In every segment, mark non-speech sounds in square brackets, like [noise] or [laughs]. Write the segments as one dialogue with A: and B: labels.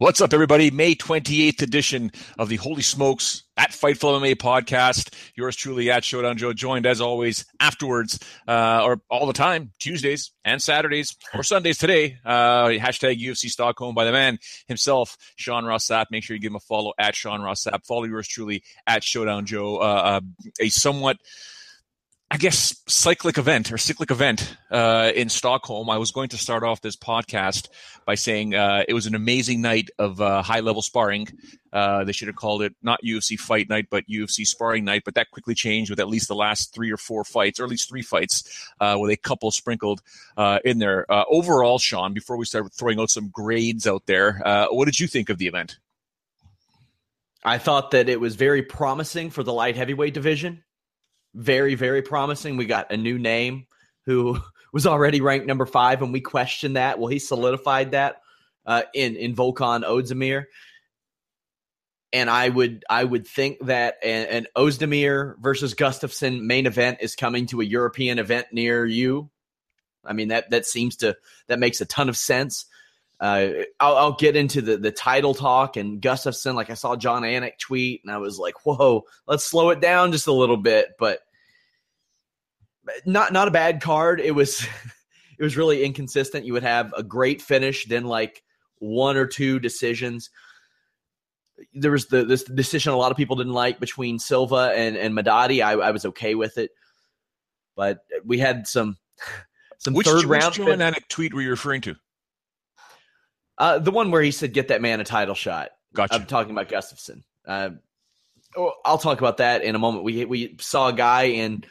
A: What's up, everybody? May 28th edition of the Holy Smokes at Fightful MMA podcast. Yours truly at Showdown Joe, joined as always afterwards uh, or all the time, Tuesdays and Saturdays or Sundays today. Uh, hashtag UFC Stockholm by the man himself, Sean Ross Sapp. Make sure you give him a follow at Sean Ross Sapp. Follow yours truly at Showdown Joe. Uh, uh a somewhat I guess cyclic event or cyclic event uh, in Stockholm. I was going to start off this podcast by saying uh, it was an amazing night of uh, high level sparring. Uh, they should have called it not UFC fight night, but UFC sparring night. But that quickly changed with at least the last three or four fights, or at least three fights, uh, with a couple sprinkled uh, in there. overall, Sean, before we start throwing out some grades out there, what did you think of the event?
B: I thought that it was very promising for the light heavyweight division very, very promising. We got a new name who [laughs] was already ranked number five, and we questioned that. Well, he solidified that uh, in in Volkan Ozdemir. And I would I would think that an, an Ozdemir versus Gustafsson main event is coming to a European event near you. I mean that that seems to that makes a ton of sense. Uh, I'll, I'll, get into the, the title talk and Gustafsson. Like I saw Jon Anik tweet, and I was like, "Whoa, let's slow it down just a little bit." But not not a bad card. It was [laughs] it was really inconsistent. You would have a great finish, then like one or two decisions. There was the this decision a lot of people didn't like between Silva and and Madadi. I, I was okay with it, but we had some [laughs] some
A: which,
B: third round.
A: Which Jon Anik tweet were you referring to?
B: Uh, the one where he said, "Get that man a title shot."
A: Gotcha.
B: I'm talking about Gustafsson. Uh, oh, I'll talk about that in a moment. We we saw a guy in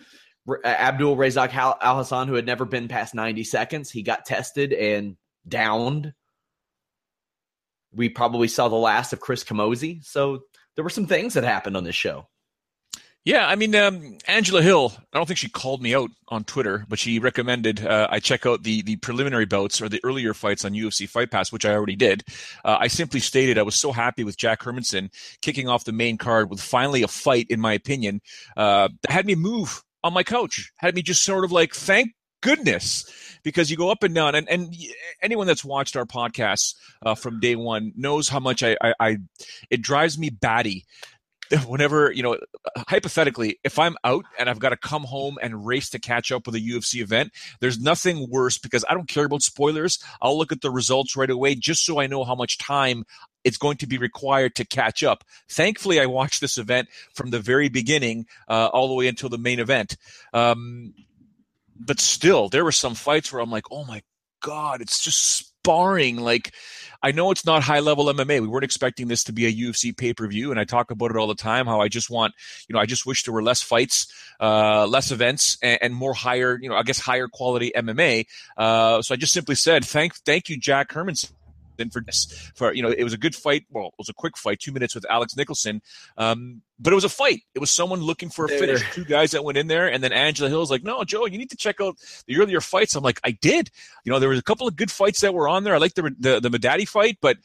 B: Abdul Razak Al Hassan who had never been past 90 seconds. He got tested and downed. We probably saw the last of Chris Camozzi. So there were some things that happened on this show.
A: Yeah, I mean, um, Angela Hill. I don't think she called me out on Twitter, but she recommended uh, I check out the the preliminary bouts or the earlier fights on UFC Fight Pass, which I already did. Uh, I simply stated I was so happy with Jack Hermansson kicking off the main card with finally a fight, in my opinion, uh, that had me move on my couch, had me just sort of like, thank goodness because you go up and down and, and anyone that's watched our podcasts uh, from day one knows how much I, I, I, it drives me batty [laughs] whenever you know hypothetically if i'm out and i've got to come home and race to catch up with a ufc event there's nothing worse because i don't care about spoilers. I'll look at the results right away just so i know how much time it's going to be required to catch up. Thankfully i watched this event from the very beginning uh, all the way until the main event. Um, but still there were some fights where i'm like oh my god it's just sparring like I know it's not high level MMA. We weren't expecting this to be a UFC pay per view, and I talk about it all the time. How I just want, you know, I just wish there were less fights, uh, less events, and, and, more higher, you know, I guess higher quality MMA. Uh, so I just simply said, thank, thank you, Jack Hermansson for this. For you know, it was a good fight. Well, it was a quick fight, two minutes with Alex Nicholson. Um, but it was a fight. It was someone looking for a finish. Two guys that went in there, and then Angela Hill's like, "No, Joe, you need to check out the earlier fights." I'm like, "I did." You know, there was a couple of good fights that were on there. I like the the the Madadi fight, but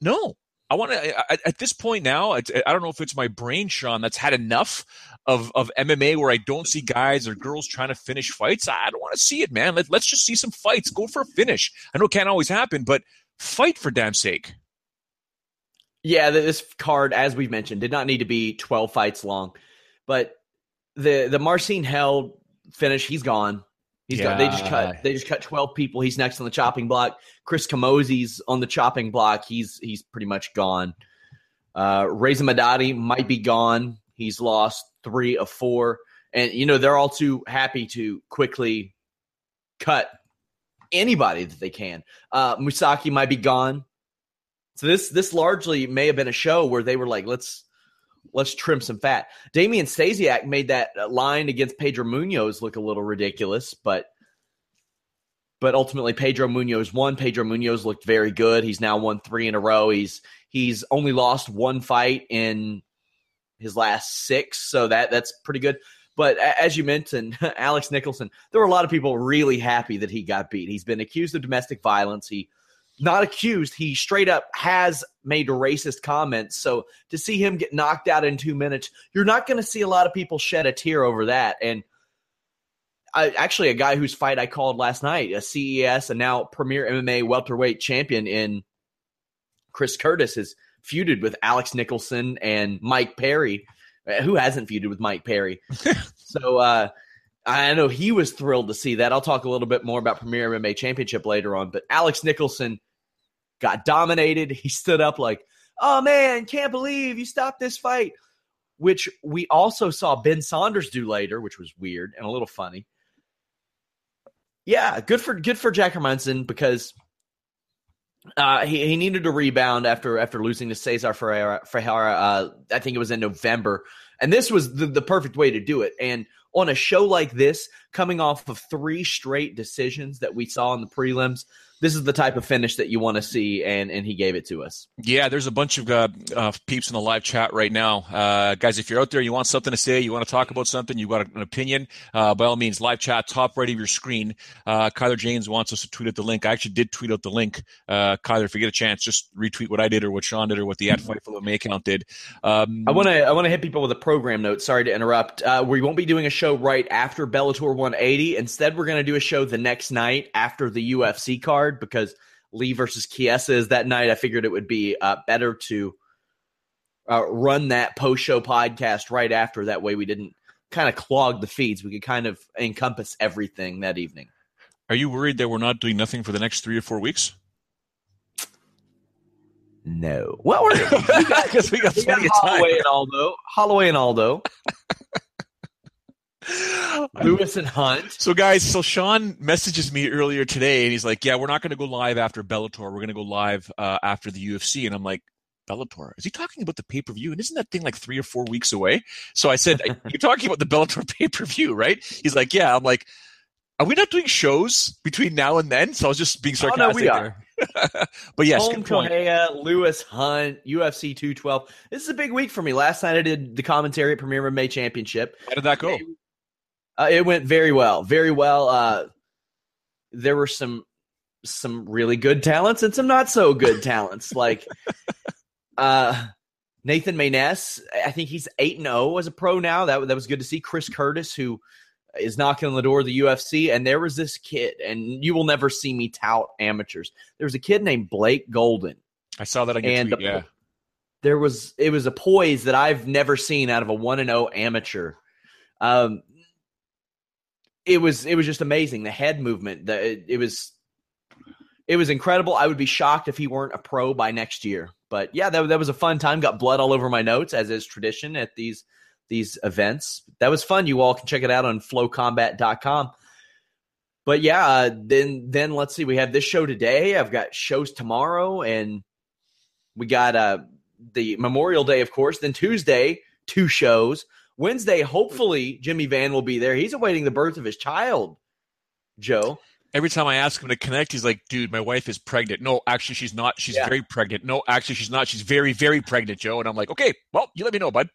A: No, I want to. At this point now, I don't know if it's my brain, Sean, that's had enough of of MMA where I don't see guys or girls trying to finish fights. I don't want to see it, man. Let, let's just see some fights. Go for a finish. I know it can't always happen, but fight for damn sake.
B: Yeah, this card, as we've mentioned, did not need to be 12 fights long, but the the Marcin Held finish, he's gone. He's yeah. gone. They just cut. They just cut 12 people. He's next on the chopping block. Chris Camozzi's on the chopping block. He's he's pretty much gone. Uh, Reza Madadi might be gone. He's lost three of four, and you know they're all too happy to quickly cut anybody that they can. Uh, Musoke might be gone. So this this largely may have been a show where they were like, let's let's trim some fat. Damian Stasiak made that line against Pedro Munhoz look a little ridiculous, but but ultimately Pedro Munhoz won. Pedro Munhoz looked very good. He's now won three in a row. He's he's only lost one fight in his last six, so that that's pretty good. But as you mentioned, [laughs] Alex Nicholson, there were a lot of people really happy that he got beat. He's been accused of domestic violence. He not accused. He straight up has made racist comments. So to see him get knocked out in two minutes, you're not going to see a lot of people shed a tear over that. And I, actually, a guy whose fight I called last night, a CES and now Premier MMA welterweight champion in Chris Curtis, has feuded with Alex Nicholson and Mike Perry. Who hasn't feuded with Mike Perry? [laughs] so uh, I know he was thrilled to see that. I'll talk a little bit more about Premier MMA Championship later on. But Alex Nicholson got dominated. He stood up like, oh man, can't believe you stopped this fight, which we also saw Ben Saunders do later, which was weird and a little funny. Yeah, good for good for Jack Hermansson because uh, he, he needed to rebound after after losing to Cesar Ferreira. Ferreira uh, I think it was in November, and this was the, the perfect way to do it. And on a show like this, coming off of three straight decisions that we saw in the prelims, this is the type of finish that you want to see, and and he gave it to us.
A: Yeah, there's a bunch of uh, uh, peeps in the live chat right now, uh, guys. If you're out there, you want something to say, you want to talk about something, you got an opinion, uh, by all means, live chat, top right of your screen. Uh, Kyler James wants us to tweet out the link. I actually did tweet out the link. Uh, Kyler, if you get a chance, just retweet what I did or what Sean did or what the at Fightful May account did.
B: Um, I want to I want to hit people with a program note. Sorry to interrupt. we won't be doing a show right after Bellator 180. Instead, we're going to do a show the next night after the UFC card card because Lee versus Chiesa is that night. I figured it would be uh, better to uh, run that post show podcast right after. That way, we didn't kind of clog the feeds. We could kind of encompass everything that evening.
A: Are you worried that we're not doing nothing for the next three or four weeks?
B: No. Well, we're [laughs] because we got, we got, we got Holloway and Aldo. Holloway and Aldo. [laughs] Lewis and Hunt.
A: So, guys, so Sean messages me earlier today, and he's like, "Yeah, we're not going to go live after Bellator. We're going to go live uh, after the UFC." And I'm like, "Bellator? Is he talking about the pay per view? And isn't that thing like three or four weeks away?" So I said, "You're talking about the Bellator [laughs] pay per view, right?" He's like, "Yeah." I'm like, "Are we not doing shows between now and then?" So I was just being sarcastic. Oh, no, we are. [laughs] but yes,
B: Holm Correia, Lewis Hunt, UFC 212. This is a big week for me. Last night I did the commentary at Premier MMA Championship.
A: How did that go?
B: Uh, it went very well, very well. Uh, there were some some really good talents and some not so good talents. [laughs] Like uh, Nathan Mayness, I think he's eight and zero oh as a pro now. That that was good to see. Chris Curtis, who is knocking on the door of the UFC, and there was this kid, and you will never see me tout amateurs. There was a kid named Blake Golden.
A: I saw that on your and tweet. Yeah,
B: there was it was a poise that I've never seen out of a one and zero oh amateur. Um, it was it was just amazing. The head movement, the it, it was it was incredible. I would be shocked if he weren't a pro by next year. But yeah, that, that was a fun time. Got blood all over my notes, as is tradition at these these events. That was fun. You all can check it out on flocombat.com. But yeah, uh, then then let's see. We have this show today. I've got shows tomorrow, and we got uh the Memorial Day, of course. Then Tuesday, two shows. Wednesday, hopefully, Jimmy Van will be there. He's awaiting the birth of his child, Joe.
A: Every time I ask him to connect, he's like, dude, my wife is pregnant. No, actually, she's not. She's yeah. very pregnant. No, actually, she's not. She's very, very pregnant, Joe. And I'm like, okay, well, you let me know, bud.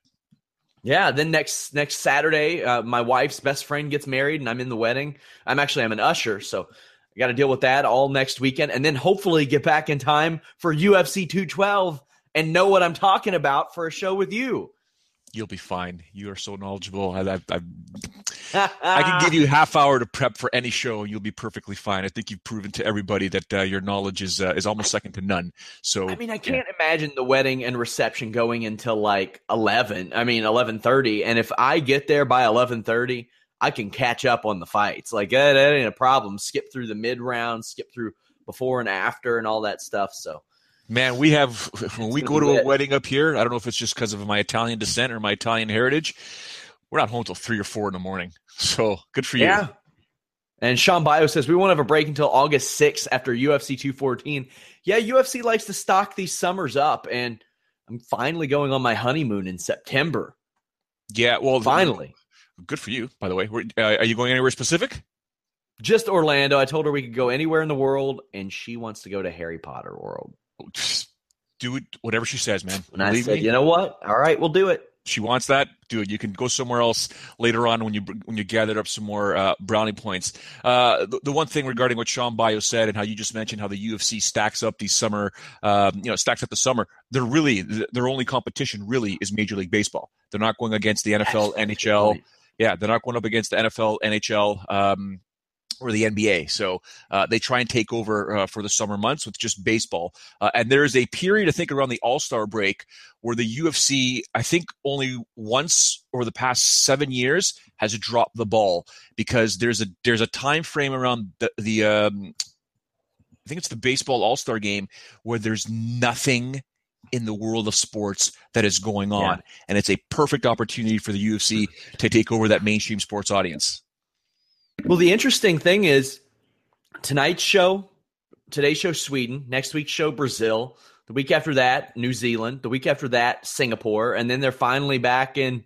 B: Yeah, then next next Saturday, uh, my wife's best friend gets married, and I'm in the wedding. I'm actually I'm an usher, so I got to deal with that all next weekend, and then hopefully get back in time for UFC 212 and know what I'm talking about for a show with you.
A: You'll be fine. You are so knowledgeable. I, I, I, I can give you a [laughs] half hour to prep for any show, and you'll be perfectly fine. I think you've proven to everybody that uh, your knowledge is uh, is almost second to none. So
B: I mean, I can't yeah. imagine the wedding and reception going until like eleven. I mean, eleven thirty. And if I get there by eleven thirty, I can catch up on the fights. Like that, that ain't a problem. Skip through the mid round, skip through before and after, and all that stuff. So
A: Man, we have [laughs] when we go to a wedding up here. I don't know if it's just because of my Italian descent or my Italian heritage. We're not home until three or four in the morning. [laughs] So good for you.
B: Yeah. And Sean Bio says we won't have a break until August 6th after UFC 214. Yeah, UFC likes to stock these summers up, and I'm finally going on my honeymoon in September.
A: Yeah, well,
B: finally.
A: Good for you, by the way. Uh, are you going anywhere specific?
B: Just Orlando. I told her we could go anywhere in the world, and she wants to go to Harry Potter World
A: do it, whatever she says, man.
B: And Believe I said, me. you know what? All right, we'll do it.
A: She wants that. Do it. You can go somewhere else later on when you when you gathered up some more uh, brownie points. Uh, the, the, one thing regarding what Sean Bio said and how you just mentioned how the UFC stacks up these summer, um, you know, stacks up the summer. They're really their only competition really is Major League Baseball. They're not going against the NFL, Absolutely. NHL. Yeah, they're not going up against the NFL, NHL. Um, or the NBA. So uh, they try and take over uh, for the summer months with just baseball. Uh, and there is a period, I think, around the All Star break where the UFC, I think, only once over the past seven years has dropped the ball because there's a there's a time frame around the the um, I think it's the baseball All Star game where there's nothing in the world of sports that is going on, yeah. and it's a perfect opportunity for the UFC to take over that mainstream sports audience.
B: Well, the interesting thing is tonight's show, today's show, Sweden, next week's show, Brazil, the week after that, New Zealand, the week after that, Singapore, and then they're finally back in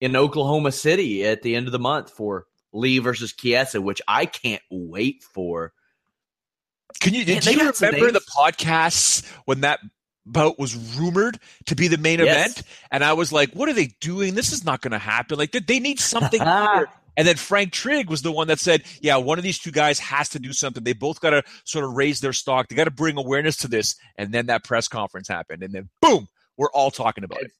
B: in Oklahoma City at the end of the month for Lee versus Chiesa, which I can't wait for.
A: Can you did you remember the podcasts when that bout was rumored to be the main yes. event? And I was like, what are they doing? This is not going to happen. Like, they need something. [laughs] And then Frank Trigg was the one that said, yeah, one of these two guys has to do something. They both got to sort of raise their stock. They got to bring awareness to this. And then that press conference happened. And then boom, we're all talking about it.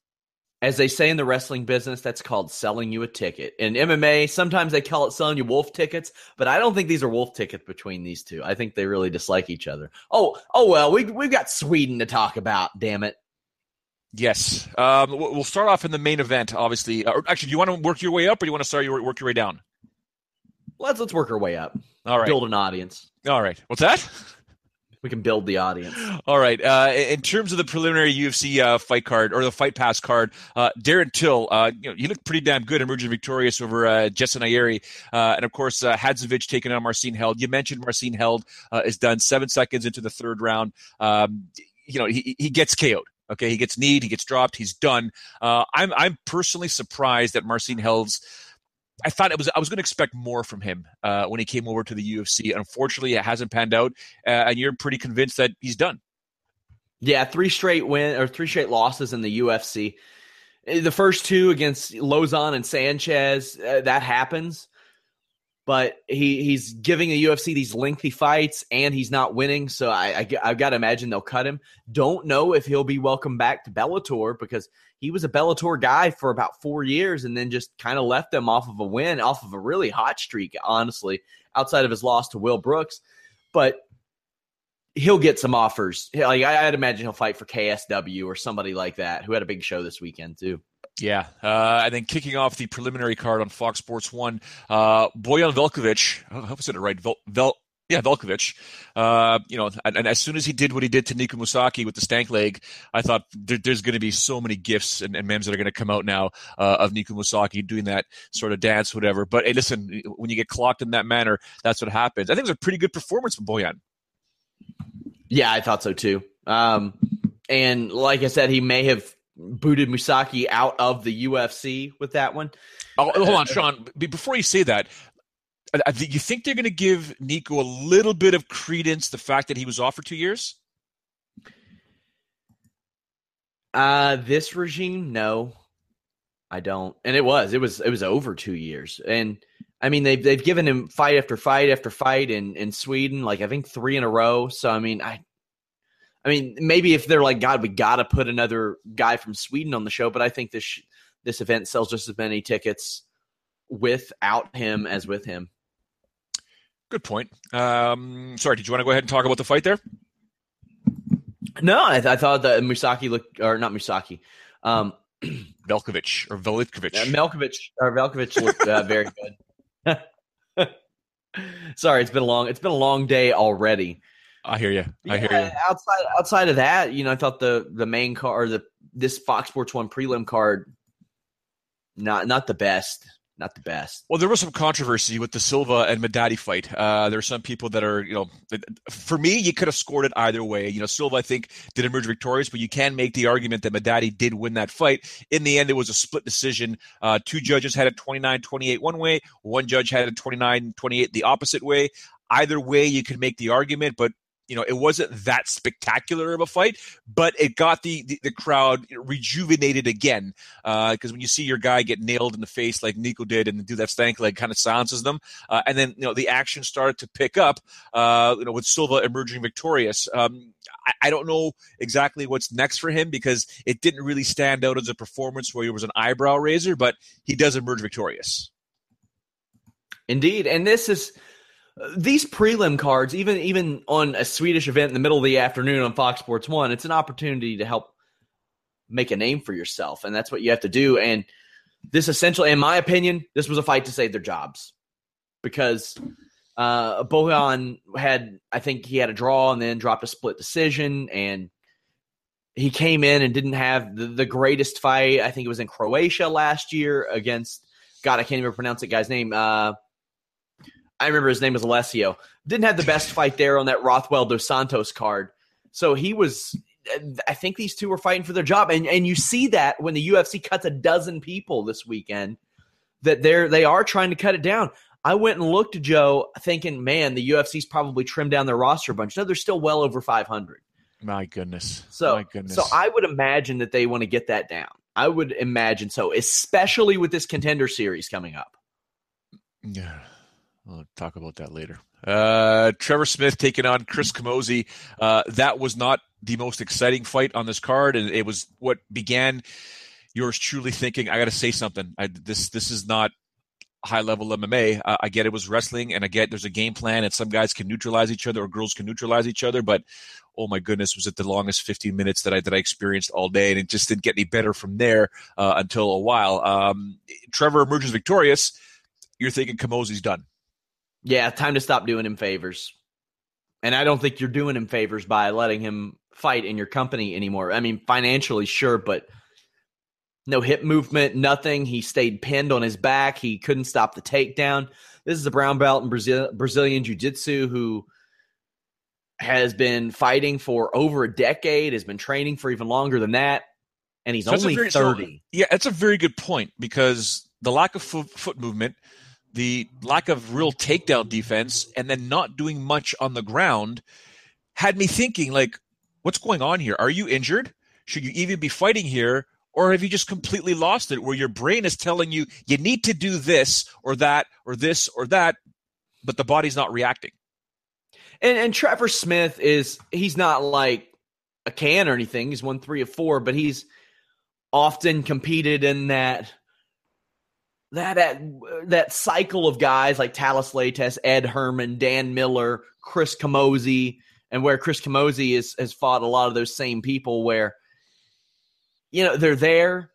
B: As they say in the wrestling business, that's called selling you a ticket. In MMA, sometimes they call it selling you wolf tickets, but I don't think these are wolf tickets between these two. I think they really dislike each other. Oh, oh well, we we've got Sweden to talk about. Damn it.
A: Yes. Um, we'll start off in the main event, obviously. Uh, actually, do you want to work your way up or do you want to start your work your way down?
B: Let's let's work our way up.
A: All right.
B: Build an audience.
A: All right. What's that?
B: We can build the audience.
A: All right. Uh, in terms of the preliminary UFC uh, fight card or the fight pass card, uh, Darren Till, uh, you know, he looked pretty damn good, emerging victorious over uh, Jessin Ayari, uh, and of course uh, Hadzovic taking on Marcin Held. You mentioned Marcin Held is done seven seconds into the third round. Um, you know, he he gets KO'd. Okay, he gets kneed, he gets dropped, he's done. Uh, I'm I'm personally surprised that Marcin Held's. I thought it was I was going to expect more from him uh, when he came over to the UFC. Unfortunately, it hasn't panned out, uh, and you're pretty convinced that he's done.
B: Yeah, three straight win or three straight losses in the UFC. The first two against Lauzon and Sanchez, uh, that happens but he he's giving the UFC these lengthy fights and he's not winning. So I, I have got to imagine they'll cut him. Don't know if he'll be welcome back to Bellator because he was a Bellator guy for about four years and then just kind of left them off of a win, off of a really hot streak, honestly, outside of his loss to Will Brooks. But he'll get some offers. Like I'd imagine he'll fight for KSW or somebody like that who had a big show this weekend too.
A: Yeah, uh, and then kicking off the preliminary card on Fox Sports One, uh, Bojan Velkovic. I hope I said it right. Vel, Vel yeah, Velkovic. Uh, you know, and, and, as soon as he did what he did to Nico Musoke with the stank leg, I thought there, there's going to be so many gifs and, and memes that are going to come out now uh, of Nico Musoke doing that sort of dance, whatever. But hey, listen, when you get clocked in that manner, that's what happens. I think it was a pretty good performance from Bojan.
B: Yeah, I thought so too. Um, and like I said, he may have booted Musoke out of the UFC with that one.
A: Oh, hold on, Sean. Before you say that, you think they're going to give Nico a little bit of credence the fact that he was off for two years?
B: Uh, this regime, no. I don't. And it was, it was, it was over two years. And I mean, they've they've given him fight after fight after fight in in Sweden, like I think three in a row. So I mean, I, I mean, maybe if they're like, God, we got to put another guy from Sweden on the show, but I think this this event sells just as many tickets without him as with him.
A: Good point. Um, sorry, did you want to go ahead and talk about the fight there?
B: No, I, th- I thought that Musoke looked, or not Musoke, um, [clears throat]
A: Velkovic or Velikovic.
B: Uh, Melkovic or Velkovic looked uh, very good. [laughs] Sorry, it's been a long. It's been a long day already.
A: I hear you. I yeah, hear you.
B: Outside outside of that, you know, I thought the the main card, the this Fox Sports One prelim card, not not the best not the best.
A: Well, there was some controversy with the Silva and Madadi fight. Uh, there are some people that are, you know, for me, you could have scored it either way. You know, Silva, I think, did emerge victorious, but you can make the argument that Madadi did win that fight. In the end, it was a split decision. Uh, two judges had it 29 28 one way, one judge had it 29 28 the opposite way. Either way, you could make the argument, but you know, it wasn't that spectacular of a fight, but it got the the, the crowd rejuvenated again. Because uh, when you see your guy get nailed in the face like Nico did, and do that stank leg kind of silences them, uh, and then you know the action started to pick up. Uh, you know, with Silva emerging victorious. Um, I, I, don't know exactly what's next for him because it didn't really stand out as a performance where he was an eyebrow raiser, but he does emerge victorious.
B: Indeed, and this is these prelim cards, even even on a Swedish event in the middle of the afternoon on Fox Sports One, it's an opportunity to help make a name for yourself, and that's what you have to do. And this essentially, in my opinion, this was a fight to save their jobs because uh, Bojan had, I think he had a draw and then dropped a split decision, and he came in and didn't have the, the greatest fight. I think it was in Croatia last year against God, I can't even pronounce that guy's name. Uh, I remember his name was Alessio. Didn't have the best fight there on that Rothwell dos Santos card. So he was. I think these two were fighting for their job, and and you see that when the UFC cuts a dozen people this weekend, that they're they are trying to cut it down. I went and looked at Joe, thinking, man, the UFC's probably trimmed down their roster a bunch. No, they're still well over 500.
A: My goodness.
B: So,
A: My goodness.
B: so I would imagine that they want to get that down. I would imagine so, especially with this contender series coming up.
A: Yeah. We'll talk about that later. Uh, Trevor Smith taking on Chris Camozzi. Uh, that was not the most exciting fight on this card, and it was what began yours truly thinking, I got to say something. I, this this is not high level MMA. Uh, I get it was wrestling, and I get there's a game plan, and some guys can neutralize each other or girls can neutralize each other. But oh my goodness, was it the longest 15 minutes that I that I experienced all day, and it just didn't get any better from there uh, until a while. Um, Trevor emerges victorious. You're thinking Camozzi's done.
B: Yeah, time to stop doing him favors. And I don't think you're doing him favors by letting him fight in your company anymore. I mean, financially, sure, but no hip movement, nothing. He stayed pinned on his back. He couldn't stop the takedown. This is a brown belt in Brazil, Brazilian Jiu Jitsu who has been fighting for over a decade, has been training for even longer than that, and he's so only very, 30. So,
A: yeah, that's a very good point because the lack of foot, foot movement – the lack of real takedown defense and then not doing much on the ground had me thinking like what's going on here? Are you injured? Should you even be fighting here? Or have you just completely lost it where your brain is telling you you need to do this or that or this or that but the body's not reacting?
B: And, and trevor smith is he's not like a can or anything. He's won three of four but he's often competed in that that that, that cycle of guys like Thales Leites, Ed Herman, Dan Miller, Chris Camozzi, and where Chris Camozzi is, has fought a lot of those same people where you know they're there,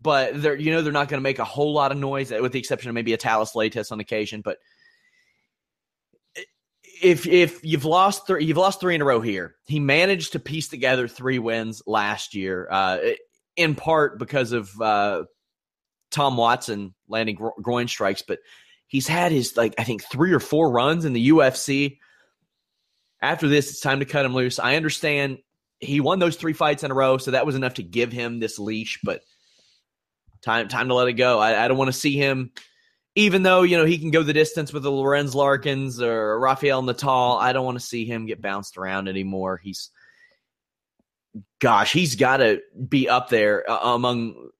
B: but they're you know they're not going to make a whole lot of noise, with the exception of maybe a Thales Leites on occasion. But if if you've lost three, you've lost three in a row here. He managed to piece together three wins last year, uh, in part because of. Uh, Tom Watson landing gro- groin strikes, but he's had his like I think three or four runs in the UFC. After this, it's time to cut him loose. I understand he won those three fights in a row, so that was enough to give him this leash. But time time to let it go. I, I don't want to see him, even though you know he can go the distance with the Lorenz Larkins or Rafael Natal. I don't want to see him get bounced around anymore. He's gosh, he's got to be up there uh, among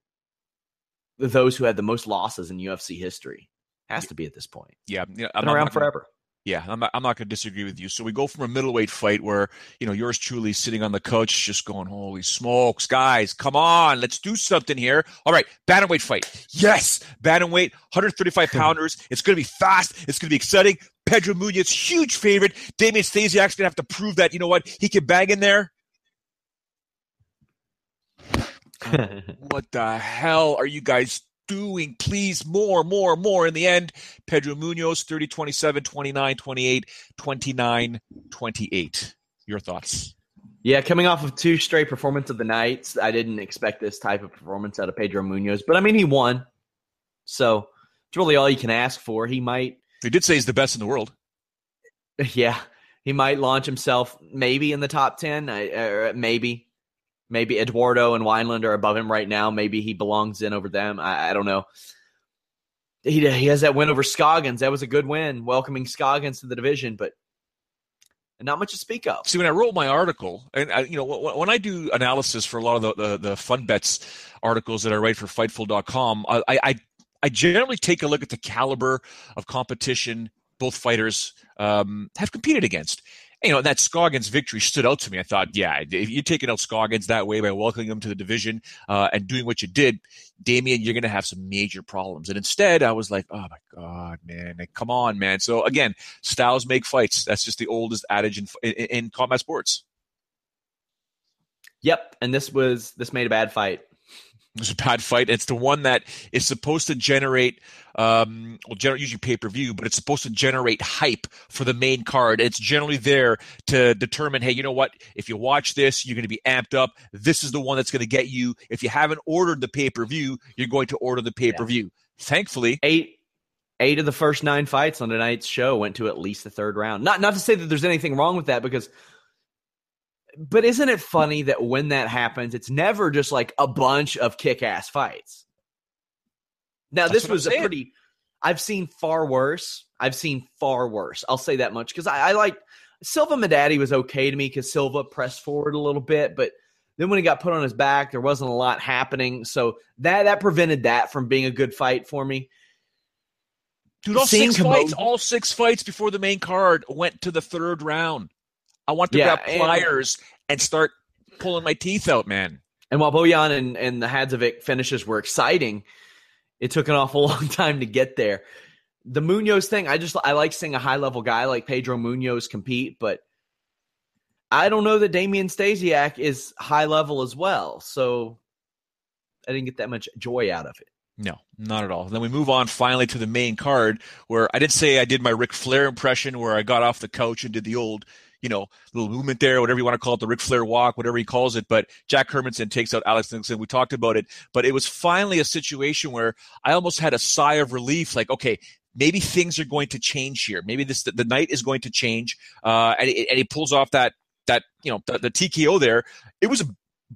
B: those who had the most losses in UFC history. Has to be at this point.
A: Yeah, yeah
B: Been around
A: not,
B: forever.
A: Yeah, I'm not, I'm not going to disagree with you. So we go from a middleweight fight where, you know, yours truly sitting on the couch just going, holy smokes, guys, come on, let's do something here. All right, bantamweight fight. Yes, bantamweight, 135 [laughs] pounders. It's going to be fast. It's going to be exciting. Pedro Munhoz, huge favorite. Damian Stasiak's going to have to prove that, you know what, he can bang in there. What the hell are you guys doing? Please, more, more, more. In the end, Pedro Munhoz, 30, 27, 29, 28, 29, 28. Your thoughts?
B: Yeah, coming off of two straight performance of the nights, I didn't expect this type of performance out of Pedro Munhoz, But I mean, he won. So it's really all you can ask for. He might.
A: He did say he's the best in the world. [laughs]
B: Yeah, he might launch himself maybe in the top 10, uh, maybe. Maybe Eduardo and Wineland are above him right now. Maybe he belongs in over them. I, I don't know. He, he has that win over Scoggins. That was a good win, welcoming Scoggins to the division, but not much to speak of.
A: See, when I wrote my article, and I, you know, when I do analysis for a lot of the, the, the fun bets articles that I write for Fightful.com, I, I I generally take a look at the caliber of competition both fighters um, have competed against you know, that Scoggins victory stood out to me. I thought, yeah, if you're taking out Scoggins that way by welcoming him to the division uh, and doing what you did, Damian, you're going to have some major problems. And instead, I was like, oh my God, man, like, come on, man. So again, styles make fights. That's just the oldest adage in, in, in combat sports.
B: Yep, and this was this made a bad fight.
A: It was a bad fight. It's the one that is supposed to generate, um, well, generate usually pay per view, but it's supposed to generate hype for the main card. It's generally there to determine, hey, you know what? If you watch this, you're going to be amped up. This is the one that's going to get you. If you haven't ordered the pay per view, you're going to order the pay per view. Yeah. Thankfully,
B: eight eight of the first nine fights on tonight's show went to at least the third round. Not not to say that there's anything wrong with that because but isn't it funny that when that happens, it's never just like a bunch of kick ass fights? Now, That's this was a pretty, I've seen far worse. I've seen far worse. I'll say that much because I, I like Silva Madadi was okay to me because Silva pressed forward a little bit, but then when he got put on his back, there wasn't a lot happening. So that that prevented that from being a good fight for me.
A: Dude, all Seeing six fights, all six fights before the main card went to the third round. I want to yeah, grab pliers and, and, start pulling my teeth out, man.
B: And while Bojan and, and the Hadzovic finishes were exciting, it took an awful [laughs] long time to get there. The Munhoz thing, I just I like seeing a high level guy like Pedro Munhoz compete, but I don't know that Damian Stasiak is high level as well. So I didn't get that much joy out of it.
A: No, not at all. Then we move on finally to the main card where I didn't say I did my Ric Flair impression where I got off the couch and did the old you know, little movement there, whatever you want to call it, the Ric Flair walk, whatever he calls it. But Jack Hermansson takes out Alex Nicholson. We talked about it, but it was finally a situation where I almost had a sigh of relief, like, okay, maybe things are going to change here. Maybe this the, the night is going to change. Uh, and, and he pulls off that that you know the, the TKO there. It was a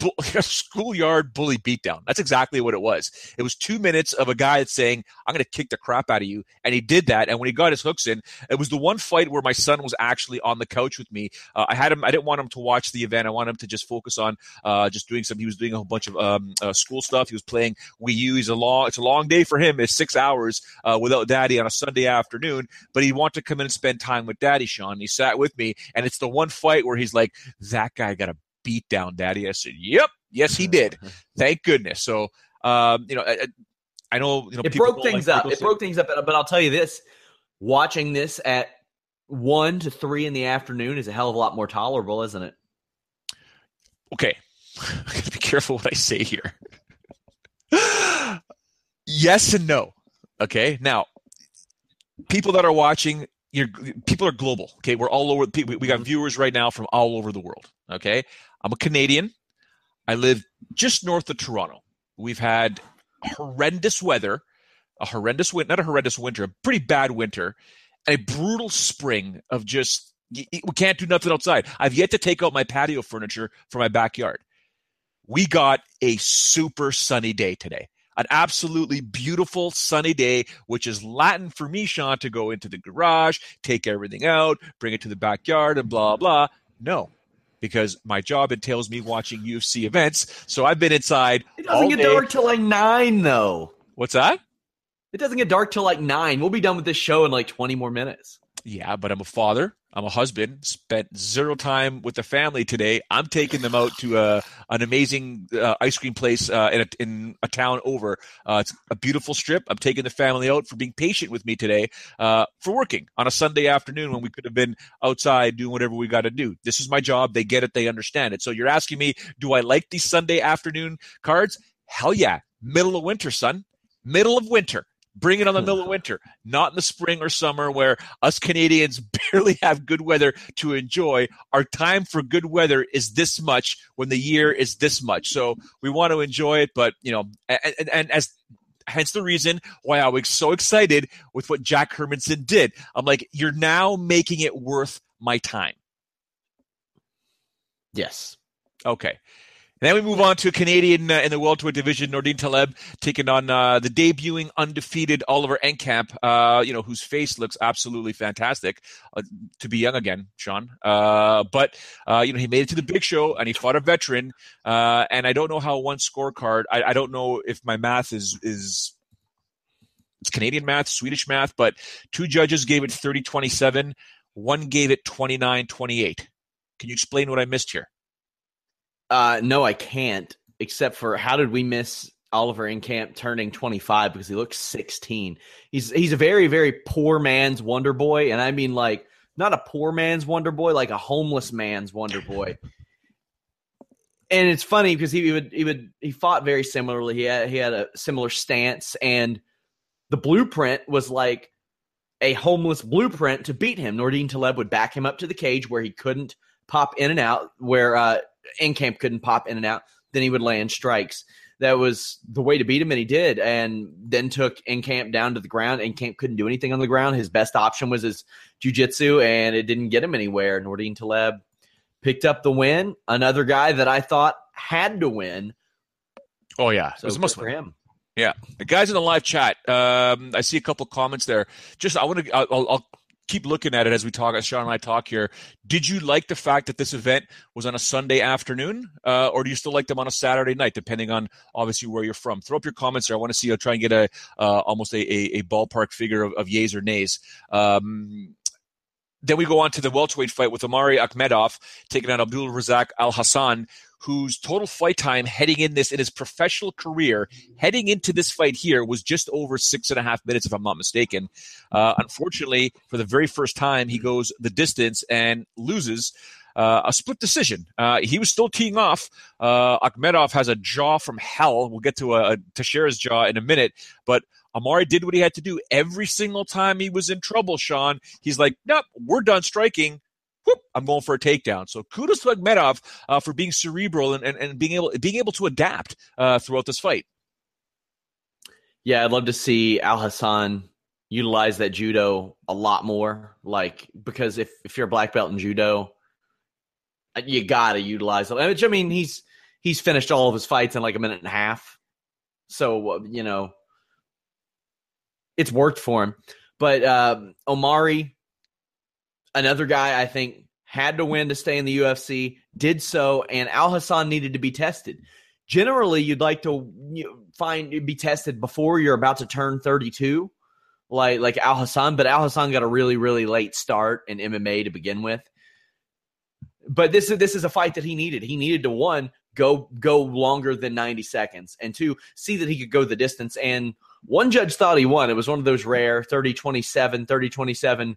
A: [laughs] a schoolyard bully beatdown. That's exactly what it was. It was two minutes of a guy saying, I'm going to kick the crap out of you. And he did that. And when he got his hooks in, it was the one fight where my son was actually on the couch with me. Uh, I had him, I didn't want him to watch the event. I wanted him to just focus on uh, just doing some, he was doing a whole bunch of um, uh, school stuff. He was playing Wii U. He's a long, it's a long day for him. It's six hours uh, without daddy on a Sunday afternoon, but he wanted to come in and spend time with daddy, Sean. He sat with me. And it's the one fight where he's like, that guy got a beat down, daddy. I said, yep Yes, he did. [laughs] Thank goodness. So, um, you know, I, I, know you know
B: it broke things like up. It broke things up, but I'll tell you this: watching this at one to three in the afternoon is a hell of a lot more tolerable, isn't it?
A: Okay, [laughs] I gotta be careful what I say here. yes and no. Okay, now people that are watching, you're, people are global. Okay, we're all over. We got viewers right now from all over the world. Okay, I'm a Canadian. I live just north of Toronto. We've had horrendous weather, a horrendous winter, not a horrendous winter, a pretty bad winter, and a brutal spring of just we can't do nothing outside. I've yet to take out my patio furniture for my backyard. We got a super sunny day today. An absolutely beautiful sunny day, which is Latin for me, Sean, to go into the garage, take everything out, bring it to the backyard, and blah, blah. No, because my job entails me watching UFC events. So I've been inside.
B: It doesn't get dark till like nine, though.
A: What's that?
B: It doesn't get dark till like nine. We'll be done with this show in like 20 more minutes.
A: Yeah, but I'm a father. I'm a husband. Spent zero time with the family today. I'm taking them out to a, an amazing uh, ice cream place uh, in, a, in a town over. Uh, it's a beautiful strip. I'm taking the family out for being patient with me today uh, for working on a Sunday afternoon when we could have been outside doing whatever we got to do. This is my job. They get it. They understand it. So you're asking me, do I like these Sunday afternoon cards? Hell yeah. Middle of winter, son. Middle of winter. Bring it on the middle of [laughs] winter, not in the spring or summer where us Canadians [laughs] barely have good weather to enjoy. Our time for good weather is this much when the year is this much. So we want to enjoy it, but you know, and, and as hence the reason why I was so excited with what Jack Hermansson did. I'm like, you're now making it worth my time.
B: Yes.
A: Okay. Then we move on to Canadian uh, in the welterweight division, Nordine Taleb taking on uh, the debuting undefeated Oliver Enkamp, uh, you know, whose face looks absolutely fantastic uh, to be young again, Sean. Uh, but uh, you know, he made it to the big show and he fought a veteran. and I don't know how one scorecard. I, I don't know if my math is is it's Canadian math, Swedish math, but two judges gave it 30-27. One gave it 29-28. Can you explain what I missed here?
B: Uh, no, I can't. Except for how did we miss Oliver Enkamp turning 25 because he looks 16? He's he's a very very poor man's Wonder Boy, and I mean like not a poor man's Wonder Boy, like a homeless man's Wonder Boy. and it's funny because he would he would he fought very similarly. He had he had a similar stance, and the blueprint was like a homeless blueprint to beat him. Nordine Taleb would back him up to the cage where he couldn't pop in and out, where uh, Enkamp couldn't pop in and out. Then he would land strikes. That was the way to beat him, and he did. And then took Enkamp down to the ground. Enkamp couldn't do anything on the ground. His best option was his jujitsu, and it didn't get him anywhere. Nordine Taleb picked up the win. Another guy that I thought had to win.
A: Oh yeah,
B: so it was must for him.
A: Yeah, the guys in the live chat. Um, I see a couple comments there. Just I want to. I'll, I'll keep looking at it as we talk, as Sean and I talk here. Did you like the fact that this event was on a Sunday afternoon, uh, or do you still like them on a Saturday night, depending on obviously where you're from? Throw up your comments there. I want to see. I'll try and get a uh, almost a, a, a, ballpark figure of, of yays or nays. Um, then we go on to the welterweight fight with Omari Akhmedov taking on Abdul Razak Al Hassan whose total fight time heading in this in his professional career, heading into this fight here, was just over six and a half minutes, if I'm not mistaken. Uh, unfortunately, for the very first time, he goes the distance and loses. Uh, a split decision. Uh, he was still teeing off. Uh, Akhmedov has a jaw from hell. We'll get to a, a Teixeira's jaw in a minute, but Omari did what he had to do every single time he was in trouble. Sean, he's like, "Nope, we're done striking whoop, I'm going for a takedown. So kudos to Akhmedov uh, for being cerebral and, and, and, being able being able to adapt uh, throughout this fight.
B: Yeah, I'd love to see Al Hassan utilize that judo a lot more. Like because if if you're a black belt in judo, uh, you gotta utilize it. Which I mean, he's he's finished all of his fights in like a minute and a half. So uh, you know, it's worked for him. But um, Omari another guy I think had to win to stay in the UFC, did so, and Al Hassan needed to be tested. Generally, you'd like to find be tested before you're about to turn 32, like like Al Hassan, but Al Hassan got a really really late start in MMA to begin with. But this is this is a fight that he needed. He needed to one go go longer than 90 seconds and two see that he could go the distance and one judge thought he won it was one of those rare 30 27 30 27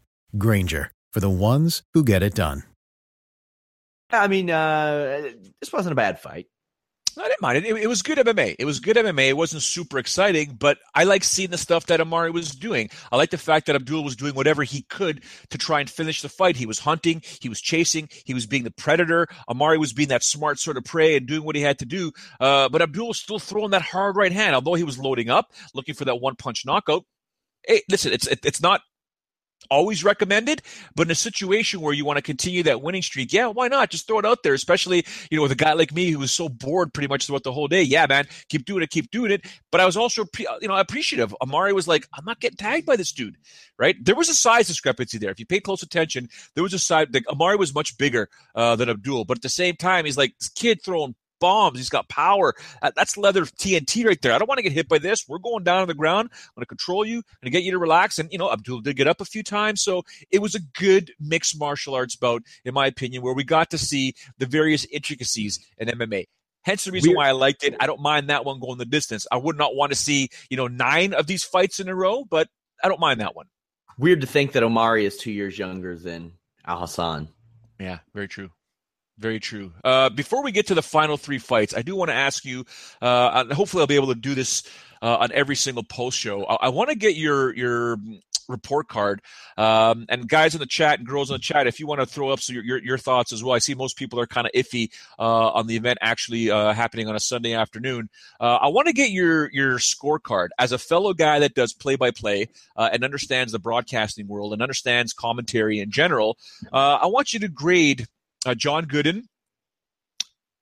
C: Grainger for the ones who get it done.
B: I mean, uh, this wasn't a bad fight.
A: I didn't mind it. it. it. was good MMA. It was good MMA. It wasn't super exciting, but I like seeing the stuff that Amari was doing. I like the fact that Abdul was doing whatever he could to try and finish the fight. He was hunting, he was chasing, he was being the predator. Amari was being that smart sort of prey and doing what he had to do. Uh, but Abdul was still throwing that hard right hand, although he was loading up, looking for that one punch knockout. Hey, listen, it's it, it's not always recommended, but in a situation where you want to continue that winning streak, yeah, why not? Just throw it out there, especially, you know, with a guy like me who was so bored pretty much throughout the whole day. Yeah, man, keep doing it, keep doing it. But I was also, you know, appreciative. Amari was like, I'm not getting tagged by this dude, right? There was a size discrepancy there. If you pay close attention, there was a size, like Amari was much bigger uh, than Abdul, but at the same time, he's like, this kid throwing bombs. He's got power. Uh, that's leather TNT right there. I don't want to get hit by this. We're going down on the ground. I'm going to control you and get you to relax. And, you know, Abdul did get up a few times. So it was a good mixed martial arts bout, in my opinion, where we got to see the various intricacies in MMA. Hence the reason why I liked it. I don't mind that one going the distance. I would not want to see, you know, nine of these fights in a row, but I don't mind that one.
B: Weird to think that Omari is two years younger than Al Hassan.
A: Yeah, very true. Very true. Uh, before we get to the final three fights, I do want to ask you, uh, hopefully I'll be able to do this uh, on every single post show. I, I want to get your your report card. Um, and guys in the chat and girls in the chat, if you want to throw up so your, your, your thoughts as well. I see most people are kind of iffy uh, on the event actually uh, happening on a Sunday afternoon. Uh, I want to get your your scorecard as a fellow guy that does play by play and understands the broadcasting world and understands commentary in general. Uh, I want you to grade uh, John Gooden,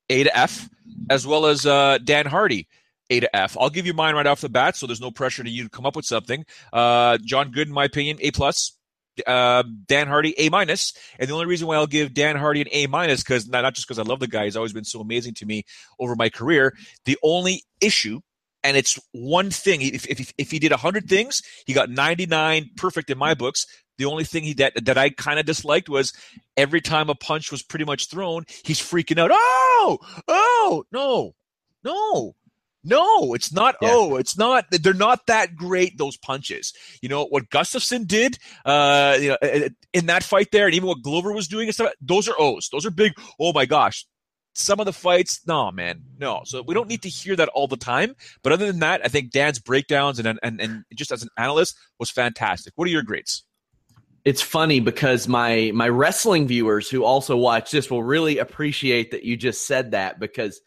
A: A to F, as well as uh, Dan Hardy. A to F. I'll give you mine right off the bat, so there's no pressure to you to come up with something. Uh, John Gooden, my opinion, A plus. Uh, Dan Hardy, A minus. And the only reason why I'll give Dan Hardy an A minus, because not, not just because I love the guy, he's always been so amazing to me over my career. The only issue, and it's one thing, if, if, if he did 100 things, he got 99 perfect in my books. The only thing he that that I kind of disliked was every time a punch was pretty much thrown, he's freaking out. Oh, oh, no, no, no, it's not. Yeah. Oh, it's not. They're not that great. Those punches. You know what Gustafsson did. Uh, you know, in that fight there, and even what Glover was doing and stuff. Those are O's. Those are big. Oh my gosh. Some of the fights, no, man, no. So we don't need to hear that all the time. But other than that, I think Dan's breakdowns and and and just as an analyst was fantastic. What are your grades?
B: it's funny because my my wrestling viewers who also watch this will really appreciate that you just said that because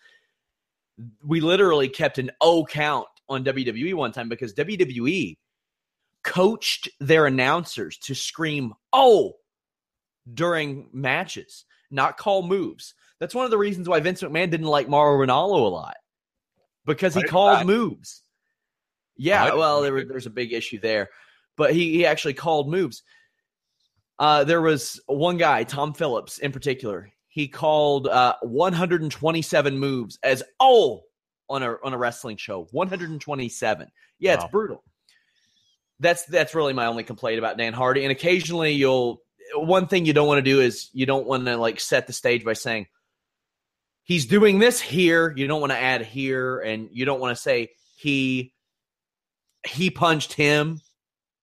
B: we literally kept an O count on WWE one time because WWE coached their announcers to scream "Oh" during matches, not call moves. That's one of the reasons why Vince McMahon didn't like Mauro Ranallo a lot because he called that? moves. Yeah, well, there, there's a big issue there, but he, he actually called moves. Uh, there was one guy, Tom Phillips in particular. He called uh, 127 moves as oh on a on a wrestling show. 127. Yeah, wow. it's brutal. That's that's really my only complaint about Dan Hardy. And occasionally you'll one thing you don't want to do is you don't want to like set the stage by saying he's doing this here. You don't want to add here, and you don't want to say he he punched him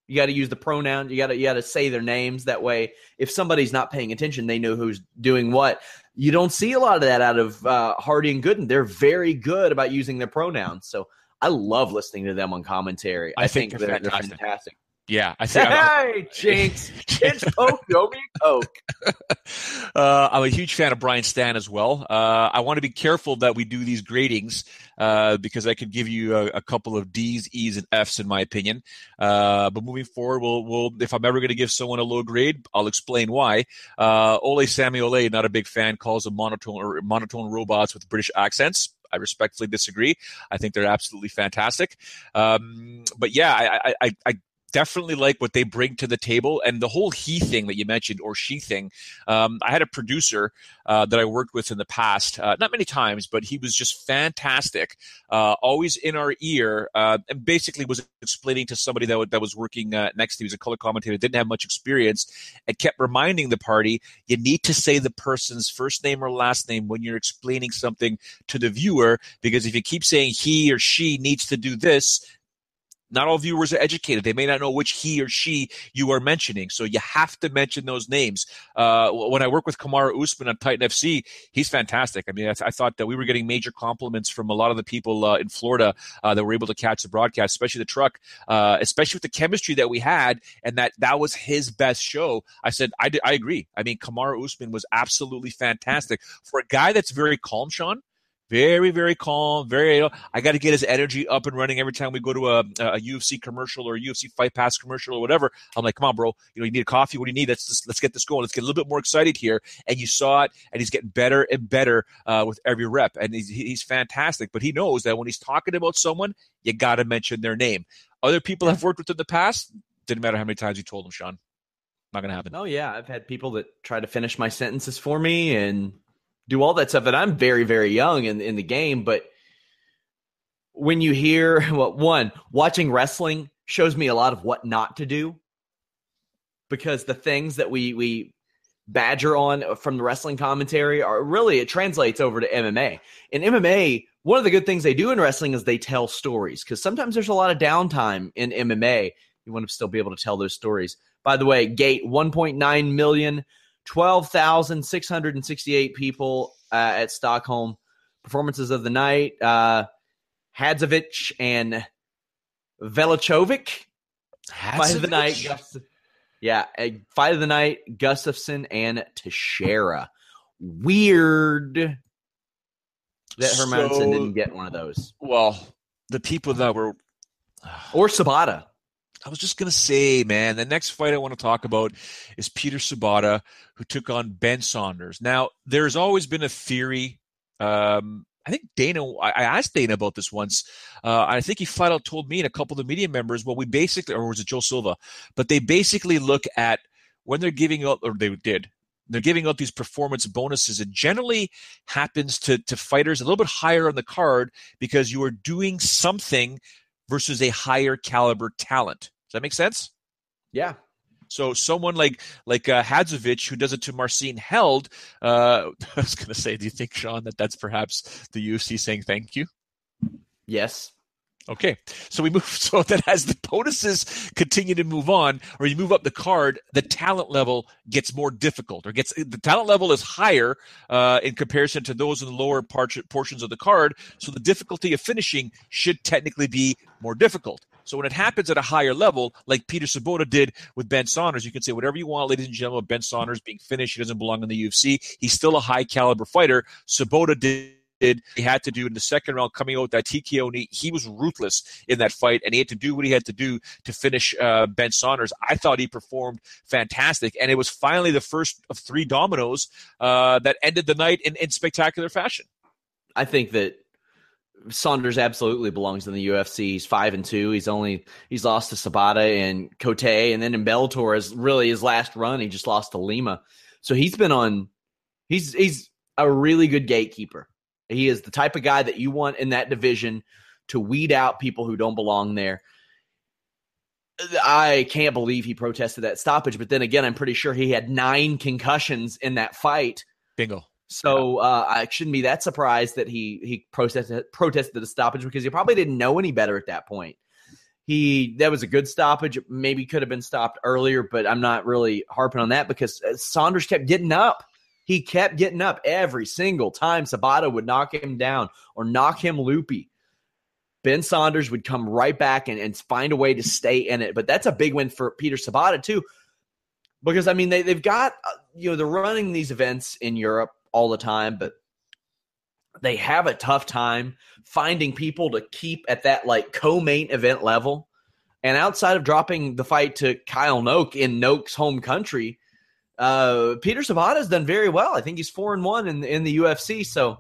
B: you got to use the pronoun. You got to you got to say their names. That way, if somebody's not paying attention, they know who's doing what. You don't see a lot of that out of uh, Hardy and Gooden. They're very good about using their pronouns. So I love listening to them on commentary. I, I think, think they're, they're fantastic.
A: Yeah, I think. [laughs]
B: Hey, Jinx, [laughs] Jinx, Coke, Yogi Coke. [laughs]
A: Uh, I'm a huge fan of Brian Stann as well. Uh, I want to be careful that we do these gradings uh, because I could give you a, a, couple of D's, E's, and F's in my opinion. Uh, but moving forward, we'll, we'll if I'm ever going to give someone a low grade, I'll explain why. Uh, Ole Samuel, Ole, not a big fan, calls them monotone or monotone robots with British accents. I respectfully disagree. I think they're absolutely fantastic. Um, but yeah, I, I, I, definitely like what they bring to the table and the whole he thing that you mentioned or she thing um, i had a producer uh, that i worked with in the past uh, not many times but he was just fantastic uh, always in our ear uh, and basically was explaining to somebody that, w- that was working uh, next to him he was a color commentator didn't have much experience and kept reminding the party you need to say the person's first name or last name when you're explaining something to the viewer because if you keep saying he or she needs to do this not all viewers are educated. They may not know which he or she you are mentioning. So you have to mention those names. Uh, when I work with Kamaru Usman on Titan FC, he's fantastic. I mean, I, I, thought that we were getting major compliments from a lot of the people uh, in Florida uh, that were able to catch the broadcast, especially the truck, uh, especially with the chemistry that we had, and that that was his best show. I said, I, I agree. I mean, Kamaru Usman was absolutely fantastic for a guy that's very calm, Sean very very calm very i got to get his energy up and running every time we go to a, a ufc commercial or a ufc fight pass commercial or whatever. I'm like come on bro. You know you need a coffee? What do you need? Let's just, let's get this going. Let's get a little bit more excited here. And you saw it and he's getting better and better uh, with every rep. And he's, he's fantastic but he knows that when he's talking about someone you got to mention their name. Other people i've worked with in the past didn't matter how many times you told them sean. Not gonna happen.
B: Oh yeah. I've had people that try to finish my sentences for me and do all that stuff. And I'm very, very young in, in the game, but when you hear [laughs] well, one, watching wrestling shows me a lot of what not to do because the things that we we badger on from the wrestling commentary are really it translates over to MMA. In MMA, one of the good things they do in wrestling is they tell stories because sometimes there's a lot of downtime in MMA. You want to still be able to tell those stories. By the way, Gate 1.9 million 12,668 people uh, at Stockholm. Performances of the night uh, Hadzovic and Velichovic. Fight of the night. yeah, fight of the night Gustafsson and Teixeira. Weird that Hermansson so, didn't get one of those.
A: Well, the people that were.
B: or Sobotta.
A: I was just going to say, man, the next fight I want to talk about is Peter Sobotta, who took on Ben Saunders. Now, there's always been a theory. Um, I think Dana, I asked Dana about this once. Uh, I think he flat out told me and a couple of the media members, well, we basically, or was it Joe Silva? But they basically look at when they're giving out, or they did, they're giving out these performance bonuses. It generally happens to, to fighters a little bit higher on the card because you are doing something versus a higher caliber talent. Does that make sense?
B: Yeah.
A: So someone like like uh, Hadzovic, who does it to Marcin Held, uh, [laughs] I was going to say, do you think, Sean, that that's perhaps the UFC saying thank you?
B: Yes.
A: Okay, so we [laughs] move so that as the bonuses continue to move on, or you move up the card, the talent level gets more difficult, or gets the talent level is higher uh, in comparison to those in the lower part, portions of the card. So the difficulty of finishing should technically be more difficult. So when it happens at a higher level, like Peter Sobotta did with Ben Saunders, you can say whatever you want, ladies and gentlemen. Ben Saunders being finished, he doesn't belong in the UFC. He's still a high caliber fighter. Sobotta did did he had to do in the second round coming out that TKO knee. He was ruthless in that fight, and he had to do what he had to do to finish uh, Ben Saunders. I thought he performed fantastic, and it was finally the first of three dominoes uh, that ended the night in, in spectacular fashion.
B: I think that Saunders absolutely belongs in the UFC. He's five and two. He's only he's lost to Sobotta and Cote, and then in Bellator is really his last run. He just lost to Lima, so he's been on. He's he's a really good gatekeeper. He is the type of guy that you want in that division to weed out people who don't belong there. I can't believe he protested that stoppage, but then again, I'm pretty sure he had nine concussions in that fight.
A: Bingo.
B: So uh, I shouldn't be that surprised that he he protested protested the stoppage because he probably didn't know any better at that point. He that was a good stoppage. Maybe could have been stopped earlier, but I'm not really harping on that because uh, Saunders kept getting up. He kept getting up every single time Sobotta would knock him down or knock him loopy. Ben Saunders would come right back and, and find a way to stay in it. But that's a big win for Peter Sobotta, too. Because, I mean, they, they've got, uh, you know, they're running these events in Europe all the time, but they have a tough time finding people to keep at that like co-main event level. And outside of dropping the fight to Kyle Noke in Noke's home country, uh, Peter Sobotta has done very well. I think he's four and one in in the UFC, so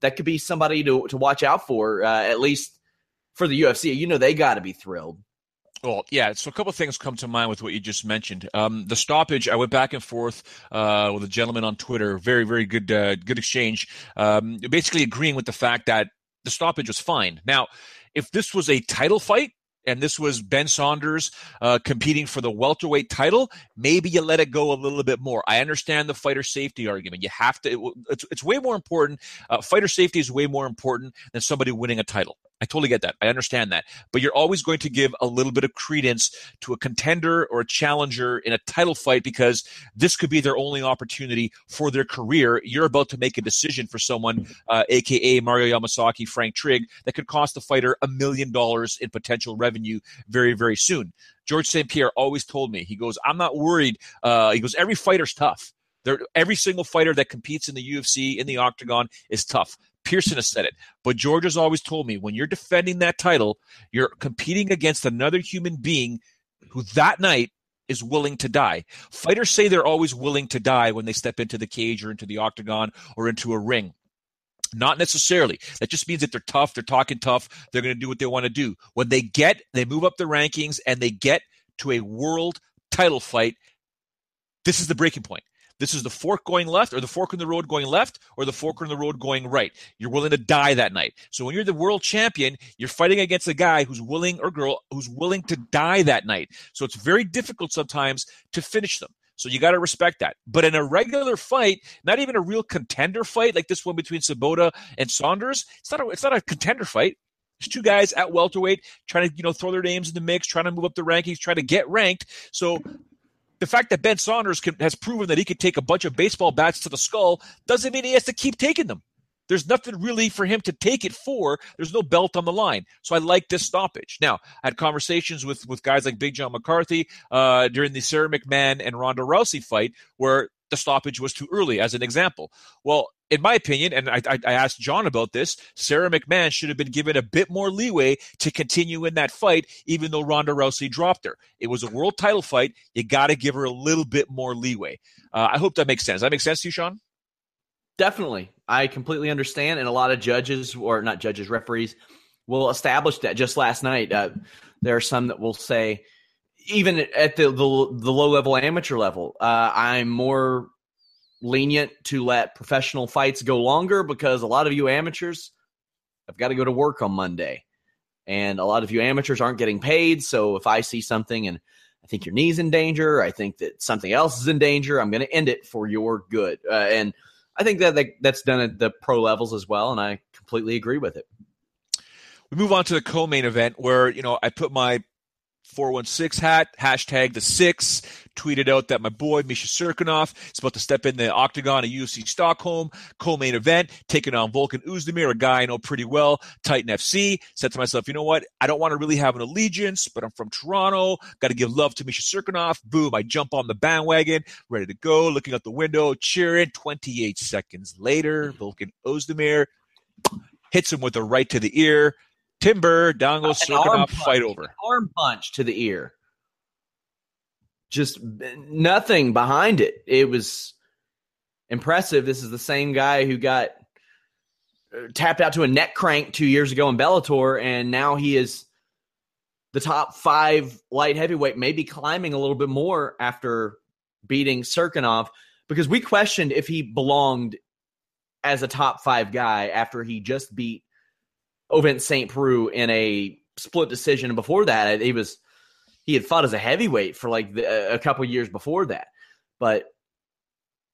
B: that could be somebody to to watch out for, uh, at least for the UFC. You know, they got to be thrilled.
A: Well, yeah. So a couple of things come to mind with what you just mentioned. Um, the stoppage. I went back and forth uh, with a gentleman on Twitter. Very, very good, uh, good exchange. Um, basically agreeing with the fact that the stoppage was fine. Now, if this was a title fight, and this was Ben Saunders uh, competing for the welterweight title, maybe you let it go a little bit more. I understand the fighter safety argument. You have to. It, it's, it's way more important. Uh, fighter safety is way more important than somebody winning a title. I totally get that. I understand that. But you're always going to give a little bit of credence to a contender or a challenger in a title fight because this could be their only opportunity for their career. You're about to make a decision for someone, uh, aka Mario Yamasaki, Frank Trigg, that could cost the fighter a million dollars in potential revenue very, very soon. George St. Pierre always told me, he goes, I'm not worried. Uh, he goes, every fighter's tough. They're, every single fighter that competes in the UFC in the octagon is tough. Pearson has said it, but George has always told me when you're defending that title, you're competing against another human being who that night is willing to die. Fighters say they're always willing to die when they step into the cage or into the octagon or into a ring. Not necessarily. That just means that they're tough, they're talking tough, they're going to do what they want to do. When they get, they move up the rankings and they get to a world title fight, this is the breaking point. This is the fork going left or the fork in the road going left or the fork in the road going right. You're willing to die that night. So when you're the world champion, you're fighting against a guy who's willing or girl who's willing to die that night. So it's very difficult sometimes to finish them. So you got to respect that. But in a regular fight, not even a real contender fight like this one between Sobotta and Saunders, it's not a, it's not a contender fight. There's two guys at welterweight trying to, you know, throw their names in the mix, trying to move up the rankings, trying to get ranked. So the fact that Ben Saunders can, has proven that he could take a bunch of baseball bats to the skull doesn't mean he has to keep taking them. There's nothing really for him to take it for. There's no belt on the line. So I like this stoppage. Now, I had conversations with, with guys like Big John McCarthy uh, during the Sarah McMahon and Ronda Rousey fight where the stoppage was too early, as an example. Well, in my opinion, and I, I, asked John about this, Sarah McMahon should have been given a bit more leeway to continue in that fight, even though Ronda Rousey dropped her. It was a world title fight. You got to give her a little bit more leeway. Uh, I hope that makes sense. That makes sense to you, Sean?
B: Definitely. I completely understand. And a lot of judges, or not judges, referees, will establish that just last night. Uh, there are some that will say, even at the, the, the low level amateur level, uh, I'm more lenient to let professional fights go longer because a lot of you amateurs have got to go to work on Monday. And a lot of you amateurs aren't getting paid. So if I see something and I think your knee's in danger, I think that something else is in danger, I'm going to end it for your good. Uh, and I think that, that that's done at the pro levels as well, and I completely agree with it.
A: We move on to the co-main event where you know I put my 416 hat, hashtag the six, tweeted out that my boy Misha Cirkunov is about to step in the octagon at UFC Stockholm, co-main event, taking on Volkan Oezdemir, a guy I know pretty well, Titan FC. Said to myself, you know what? I don't want to really have an allegiance, but I'm from Toronto. Got to give love to Misha Cirkunov. Boom, I jump on the bandwagon, ready to go, looking out the window, cheering. 28 seconds later, Volkan Oezdemir hits him with a right to the ear. Timber, down goes Cirkunov, fight over.
B: Arm punch to the ear. Just nothing behind it. It was impressive. This is the same guy who got uh, tapped out to a neck crank two years ago in Bellator, and now he is the top five light heavyweight, maybe climbing a little bit more after beating Cirkunov, because we questioned if he belonged as a top five guy after he just beat Ovince St. Preux in a split decision. Before that, he was he had fought as a heavyweight for like the, a couple years before that, but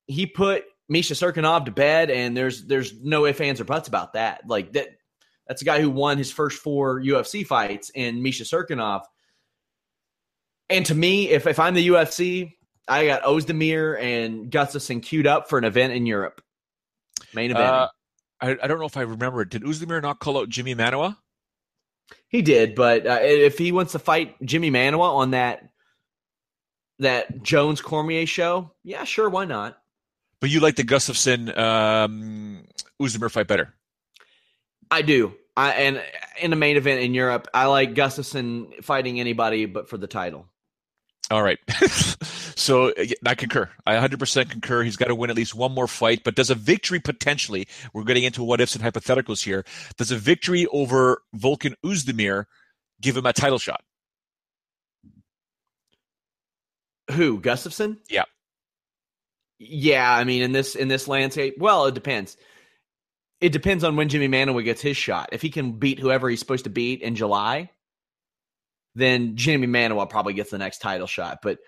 B: he put Misha Cirkunov to bed, and there's there's no ifs ands or buts about that. Like that, that's a guy who won his first four UFC fights, and Misha Cirkunov. And to me, if if I'm the UFC, I got Oezdemir and Gustafsson queued up for an event in Europe. Main event. Uh,
A: I, I don't know if I remember. Did Oezdemir not call out Jimmy Manuwa?
B: He did, but uh, if he wants to fight Jimmy Manuwa on that that Jones Cormier show, yeah, sure, why not?
A: But you like the Gustafsson um, Oezdemir fight better?
B: I do. I and in the main event in Europe, I like Gustafsson fighting anybody but for the title.
A: All right. [laughs] so uh, I concur. I 100% concur. He's got to win at least one more fight. But does a victory potentially, we're getting into what ifs and hypotheticals here, does a victory over Volkan Oezdemir give him a title shot?
B: Who? Gustafsson?
A: Yeah.
B: Yeah, I mean in this in this landscape, well, it depends. It depends on when Jimmy Manuwa gets his shot. If he can beat whoever he's supposed to beat in July, then Jimmy Manuwa probably gets the next title shot. But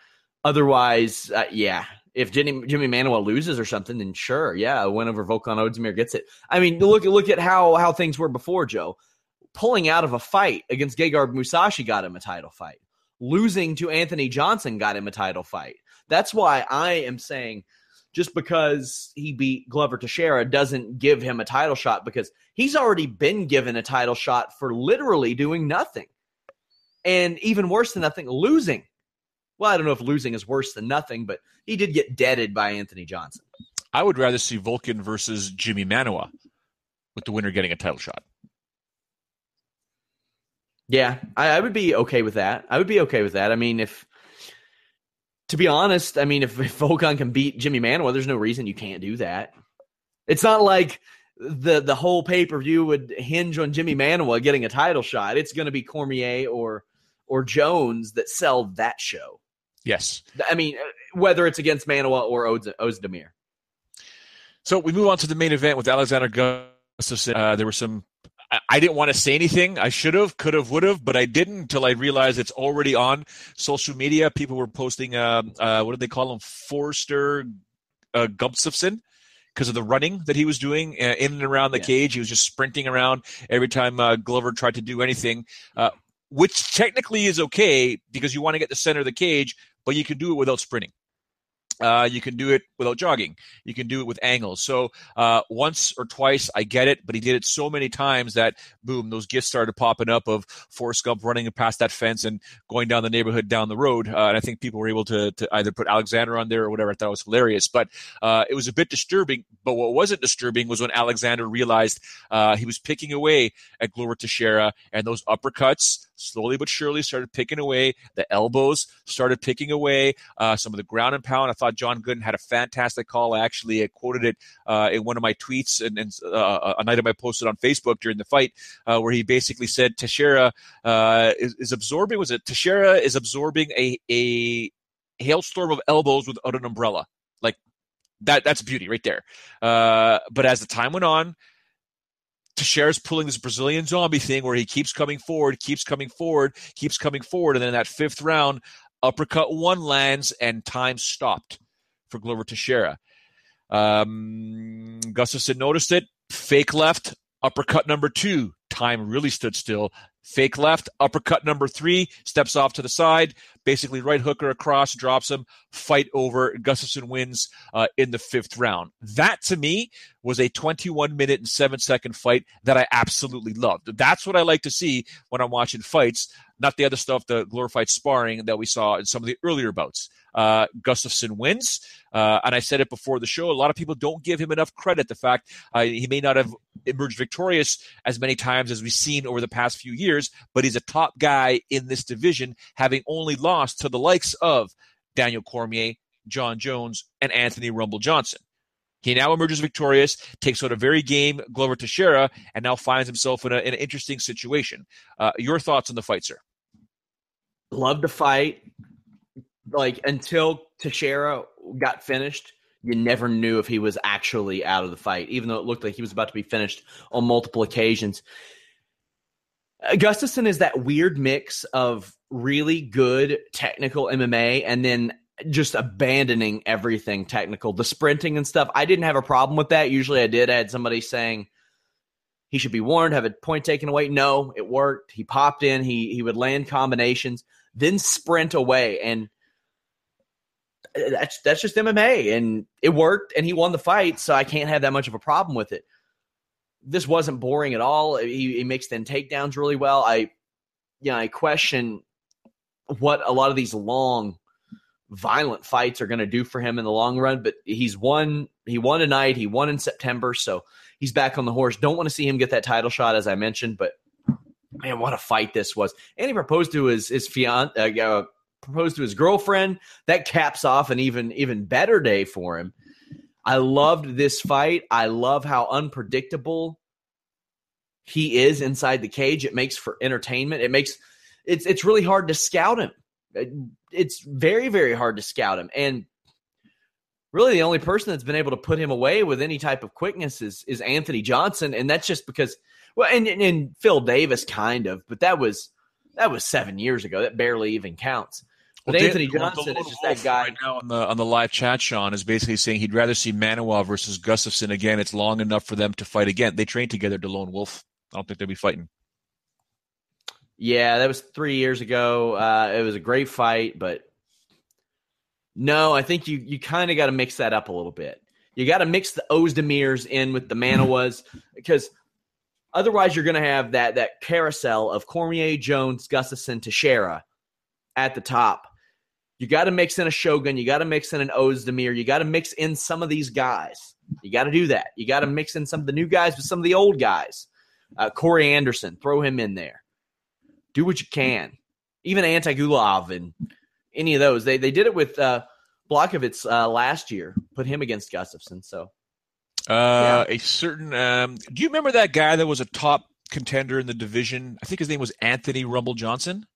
B: otherwise, uh, yeah, if Jimmy, Jimmy Manuwa loses or something, then sure, yeah, a win over Volkan Oezdemir gets it. I mean, look look at how how things were before, Joe. pulling out of a fight against Gegard Mousasi got him a title fight. Losing to Anthony Johnson got him a title fight. That's why I am saying just because he beat Glover Teixeira doesn't give him a title shot because he's already been given a title shot for literally doing nothing. And even worse than nothing, losing. Well, I don't know if losing is worse than nothing, but he did get deaded by Anthony Johnson.
A: I would rather see Volkan versus Jimmy Manuwa with the winner getting a title shot.
B: Yeah, I, I, would be okay with that. I would be okay with that. I mean, if to be honest, I mean, if, if Volkan can beat Jimmy Manuwa, there's no reason you can't do that. It's not like the the whole pay per view would hinge on Jimmy Manuwa getting a title shot. It's going to be Cormier or or Jones that sell that show.
A: Yes,
B: I mean, whether it's against Manuwa or Oezdemir.
A: So we move on to the main event with Alexander Gustafsson. Uh, there were some I didn't want to say anything. I should have, could have, would have, but I didn't until I realized it's already on social media. People were posting, uh, uh, what do they call him? Forster uh, Gustafsson because of the running that he was doing uh, in and around the yeah. cage. He was just sprinting around every time uh, Glover tried to do anything, uh, which technically is okay because you want to get the center of the cage, but you can do it without sprinting. Uh, you can do it without jogging. You can do it with angles. So uh, once or twice, I get it, but he did it so many times that boom, those gifts started popping up of Forrest Gump running past that fence and going down the neighborhood down the road. Uh, and I think people were able to, to either put Alexander on there or whatever. I thought it was hilarious, but uh, it was a bit disturbing. But what wasn't disturbing was when Alexander realized uh, he was picking away at Glover Teixeira and those uppercuts slowly but surely started picking away. The elbows started picking away. Uh, some of the ground and pound. I thought John Gooden had a fantastic call. I actually I quoted it uh, in one of my tweets and, and uh, item I posted on Facebook during the fight, uh, where he basically said Teixeira uh, is, is, absorbing. Was it Teixeira is absorbing a a hailstorm of elbows without an umbrella? Like that. That's beauty right there. Uh, but as the time went on. Teixeira's pulling this Brazilian zombie thing where he keeps coming forward, keeps coming forward, keeps coming forward. And then in that fifth round, uppercut one lands and time stopped for Glover Teixeira. Um, Gustafsson noticed it, fake left, uppercut number two. Time really stood still. Fake left, uppercut number three, steps off to the side, basically right hooker across, drops him, fight over. Gustafsson wins uh, in the fifth round. That to me was a 21 minute and seven second fight that I absolutely loved. That's what I like to see when I'm watching fights, not the other stuff, the glorified sparring that we saw in some of the earlier bouts. Uh, Gustafsson wins. Uh, and I said it before the show. A lot of people don't give him enough credit. The fact uh, he may not have emerged victorious as many times as we've seen over the past few years, but he's a top guy in this division, having only lost to the likes of Daniel Cormier, Jon Jones, and Anthony Rumble Johnson. He now emerges victorious, takes out a very game Glover Teixeira, and now finds himself in, a, in an interesting situation. Uh, your thoughts on the fight, sir?
B: Love to fight like until Teixeira got finished, you never knew if he was actually out of the fight, even though it looked like he was about to be finished on multiple occasions. Gustafsson is that weird mix of really good technical MMA and then just abandoning everything technical, the sprinting and stuff. I didn't have a problem with that. Usually I did. I had somebody saying he should be warned, have a point taken away. No, it worked. He popped in, he he would land combinations, then sprint away. And that's that's just MMA, and it worked, and he won the fight, so I can't have that much of a problem with it. This wasn't boring at all. He, he mixed in takedowns really well. I, you know, I question what a lot of these long, violent fights are going to do for him in the long run. But he's won. He won tonight. He won in September, so he's back on the horse. Don't want to see him get that title shot, as I mentioned, but man, what a fight this was! And he proposed to his his fiance, uh, proposed to his girlfriend. That caps off an even even better day for him. I loved this fight. I love how unpredictable he is inside the cage. It makes for entertainment. It makes it's it's really hard to scout him. Uh, it's very very hard to scout him, and really the only person that's been able to put him away with any type of quickness is is Anthony Johnson, and that's just because well, and and Phil Davis kind of, but that was that was seven years ago. That barely even counts. But well, Anthony Dan, Johnson is just that guy.
A: Right now on the on the live chat, Sean is basically saying he'd rather see Manuwa versus Gustafsson again. It's long enough for them to fight again. They trained together. To Lone Wolf. I don't think they'll be fighting.
B: Yeah, that was three years ago. Uh, it was a great fight, but no, I think you you kind of got to mix that up a little bit. You got to mix the Oezdemirs in with the Manuwas because [laughs] otherwise you're going to have that that carousel of Cormier, Jones, Gustafsson, Teixeira at the top. You got to mix in a Shogun. You got to mix in an Oezdemir. You got to mix in some of these guys. You got to do that. You got to mix in some of the new guys with some of the old guys. Uh, Corey Anderson, throw him in there do what you can. Even Antigulov and any of those. They they did it with uh, Blachowicz uh, last year. Put him against Gustafsson. So
A: uh, yeah. a certain. Um, do you remember that guy that was a top contender in the division? I think his name was Anthony Rumble Johnson.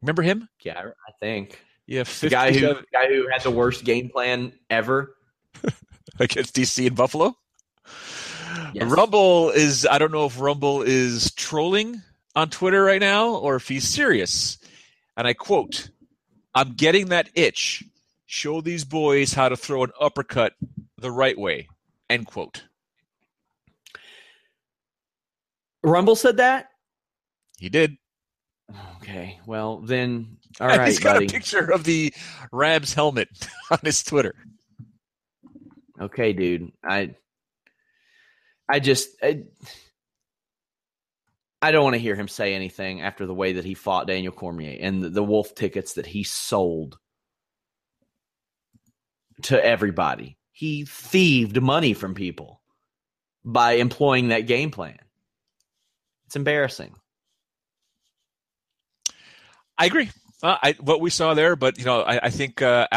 A: Remember him?
B: Yeah, I think.
A: Yeah,
B: the guy who the guy who had the worst game plan ever [laughs]
A: against DC and Buffalo. Yes. Rumble is. I don't know if Rumble is trolling on Twitter right now or if he's serious. And I quote, I'm getting that itch. Show these boys how to throw an uppercut the right way. End quote.
B: Rumble said that?
A: He did.
B: Okay. Well, then, all right,
A: He's got
B: buddy.
A: a picture of the Rams helmet [laughs] on his Twitter.
B: Okay, dude. I, I just, I, I don't want to hear him say anything after the way that he fought Daniel Cormier and the, the Wolf tickets that he sold to everybody. He thieved money from people by employing that game plan. It's embarrassing.
A: I agree. Uh, I, what we saw there, but you know, I, I think uh,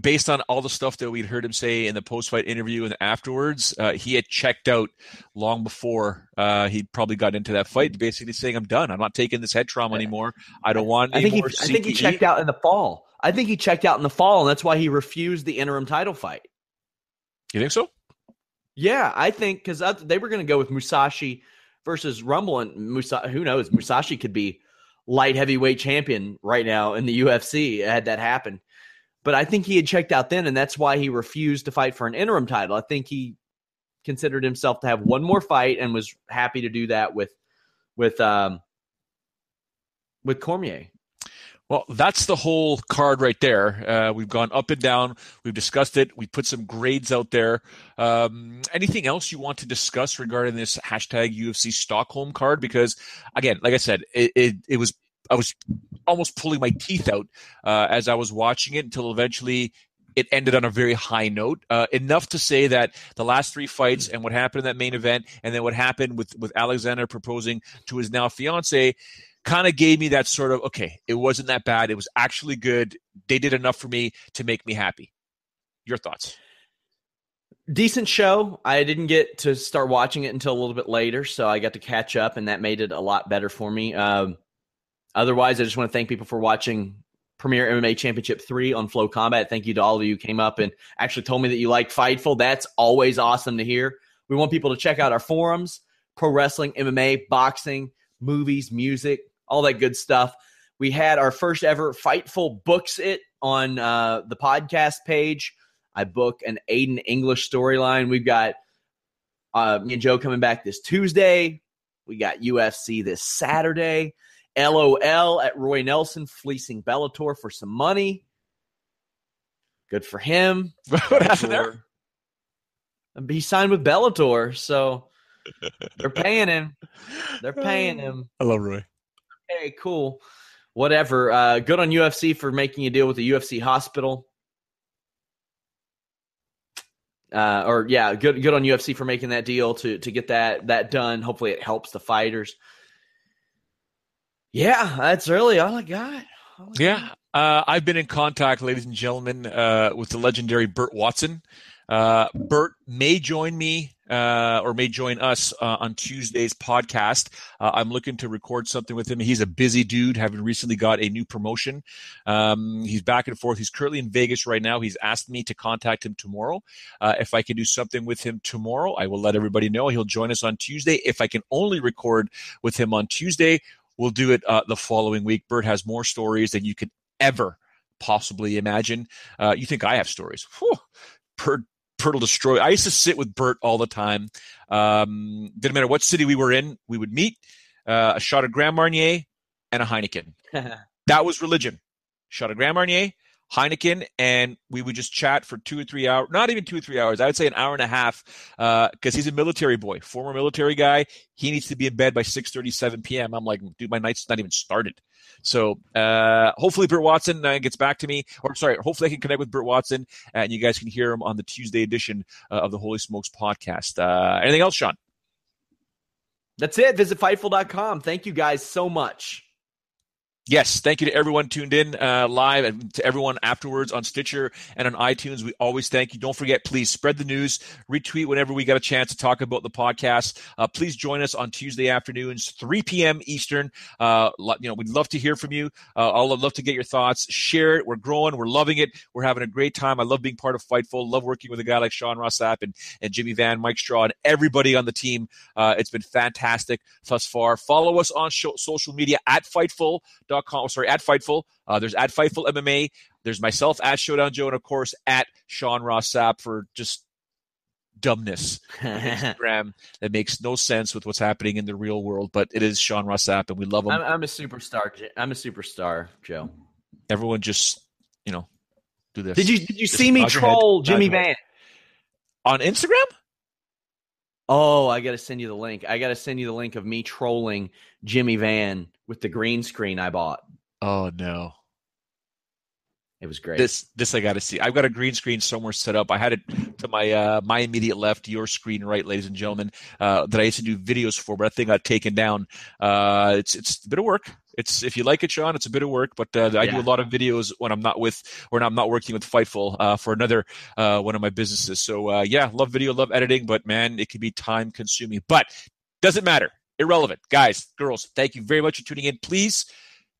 A: based on all the stuff that we'd heard him say in the post-fight interview and afterwards, uh, he had checked out long before uh, he probably got into that fight, basically saying, "I'm done. I'm not taking this head trauma anymore. I don't want."
B: I think
A: he,
B: I think he checked out in the fall. I think he checked out in the fall, and that's why he refused the interim title fight.
A: You think so?
B: Yeah, I think because they were going to go with Mousasi versus Rumble, and Musa. Who knows? Mousasi could be light heavyweight champion right now in the UFC had that happen. But I think he had checked out then, and that's why he refused to fight for an interim title. I think he considered himself to have one more fight and was happy to do that with with um with Cormier.
A: Well, that's the whole card right there. Uh, we've gone up and down. We've discussed it. We put some grades out there. Um, anything else you want to discuss regarding this hashtag UFC Stockholm card? Because again, like I said, it, it, it was I was almost pulling my teeth out uh, as I was watching it until eventually it ended on a very high note. Uh, enough to say that the last three fights and what happened in that main event, and then what happened with with Alexander proposing to his now fiance, kind of gave me that sort of okay, it wasn't that bad. It was actually good. They did enough for me to make me happy. Your thoughts?
B: Decent show. I didn't get to start watching it until a little bit later, so I got to catch up, and that made it a lot better for me. Um, Otherwise, I just want to thank people for watching Premier MMA Championship 3 on FloCombat. Thank you to all of you who came up and actually told me that you like Fightful. That's always awesome to hear. We want people to check out our forums, pro wrestling, MMA, boxing, movies, music, all that good stuff. We had our first ever Fightful Books It on uh, the podcast page. I book an Aiden English storyline. We've got uh, me and Joe coming back this Tuesday. We got UFC this Saturday. LOL at Roy Nelson fleecing Bellator for some money. Good for him. [laughs]
A: what happened there?
B: He signed with Bellator, so they're [laughs] paying him. They're paying him.
A: I love Roy.
B: Hey, cool. Whatever. Uh, good on UFC for making a deal with the UFC hospital. Uh, or yeah, good good on UFC for making that deal to to get that that done. Hopefully, it helps the fighters. Yeah, that's really all I got.
A: All I yeah, Uh, I've been in contact, ladies and gentlemen, uh, with the legendary Burt Watson. Uh, Burt may join me uh, or may join us uh, on Tuesday's podcast. Uh, I'm looking to record something with him. He's a busy dude, having recently got a new promotion. Um, he's back and forth. He's currently in Vegas right now. He's asked me to contact him tomorrow. Uh, if I can do something with him tomorrow, I will let everybody know. He'll join us on Tuesday. If I can only record with him on Tuesday, We'll do it uh, the following week. Burt has more stories than you could ever possibly imagine. Uh, you think I have stories? Whew. Burt, Burt will destroy. I used to sit with Burt all the time. Um, didn't matter what city we were in, we would meet. uh, a shot of Grand Marnier, and a Heineken. [laughs] that was religion. Shot of Grand Marnier, Heineken, and we would just chat for two or three hours. Not even two or three hours. I would say an hour and a half, because uh, he's a military boy, former military guy. He needs to be in bed by six thirty, seven p.m. I'm like, dude, my night's not even started. So uh, hopefully Burt Watson uh, gets back to me, or sorry, hopefully I can connect with Burt Watson, and you guys can hear him on the Tuesday edition uh, of the Holy Smokes podcast. Uh, anything else, Sean?
B: That's it. Visit Fightful.com. Thank you guys so much.
A: Yes, thank you to everyone tuned in uh, live and to everyone afterwards on Stitcher and on iTunes. We always thank you. Don't forget, please spread the news, retweet whenever we get a chance to talk about the podcast. Uh, please join us on Tuesday afternoons, 3 p.m. Eastern. Uh, you know, we'd love to hear from you. Uh, I'll love to get your thoughts. Share it. We're growing. We're loving it. We're having a great time. I love being part of Fightful. Love working with a guy like Sean Ross Sapp and, and Jimmy Van, Mike Straw, and everybody on the team. Uh, it's been fantastic thus far. Follow us on show, social media at Fightful com. Sorry, at Fightful. Uh, there's at Fightful MMA. There's myself at Showdown Joe, and of course at Sean Ross Sapp for just dumbness [laughs] Instagram that makes no sense with what's happening in the real world. But it is Sean Ross Sapp, and we love him.
B: I'm, I'm a superstar. I'm a superstar, Joe.
A: Everyone just you know do this.
B: Did you did you just see me troll Jimmy Van
A: on Instagram?
B: Oh, I got to send you the link. I got to send you the link of me trolling Jimmy Van with the green screen I bought.
A: Oh no.
B: It was great.
A: This this I got to see. I've got a green screen somewhere set up. I had it to my uh, my immediate left, your screen right, ladies and gentlemen, uh, that I used to do videos for, but I think I got taken down. Uh, it's it's a bit of work. It's if you like it, Sean, it's a bit of work, but uh, I yeah. do a lot of videos when I'm not with when I'm not working with Fightful uh, for another uh, one of my businesses. So uh, yeah, love video, love editing, but man, it can be time consuming. But doesn't matter irrelevant. Guys, girls, thank you very much for tuning in. Please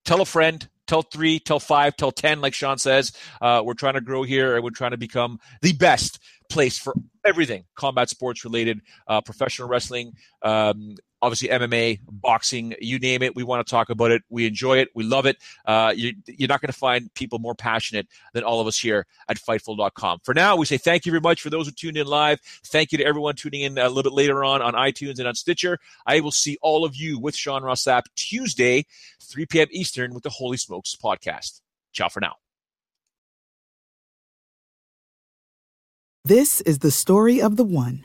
A: tell a friend, tell three, tell five, tell 10, like Sean says. Uh, we're trying to grow here and we're trying to become the best place for everything combat sports related, uh, professional wrestling, um, obviously MMA, boxing, you name it. We want to talk about it. We enjoy it. We love it. Uh, you, are not going to find people more passionate than all of us here at Fightful.com. For now, we say thank you very much for those who tuned in live. Thank you to everyone tuning in a little bit later on on iTunes and on Stitcher. I will see all of you with Sean Ross Sapp Tuesday, 3 p.m. Eastern with the Holy Smokes podcast. Ciao for now.
D: This is the story of the one.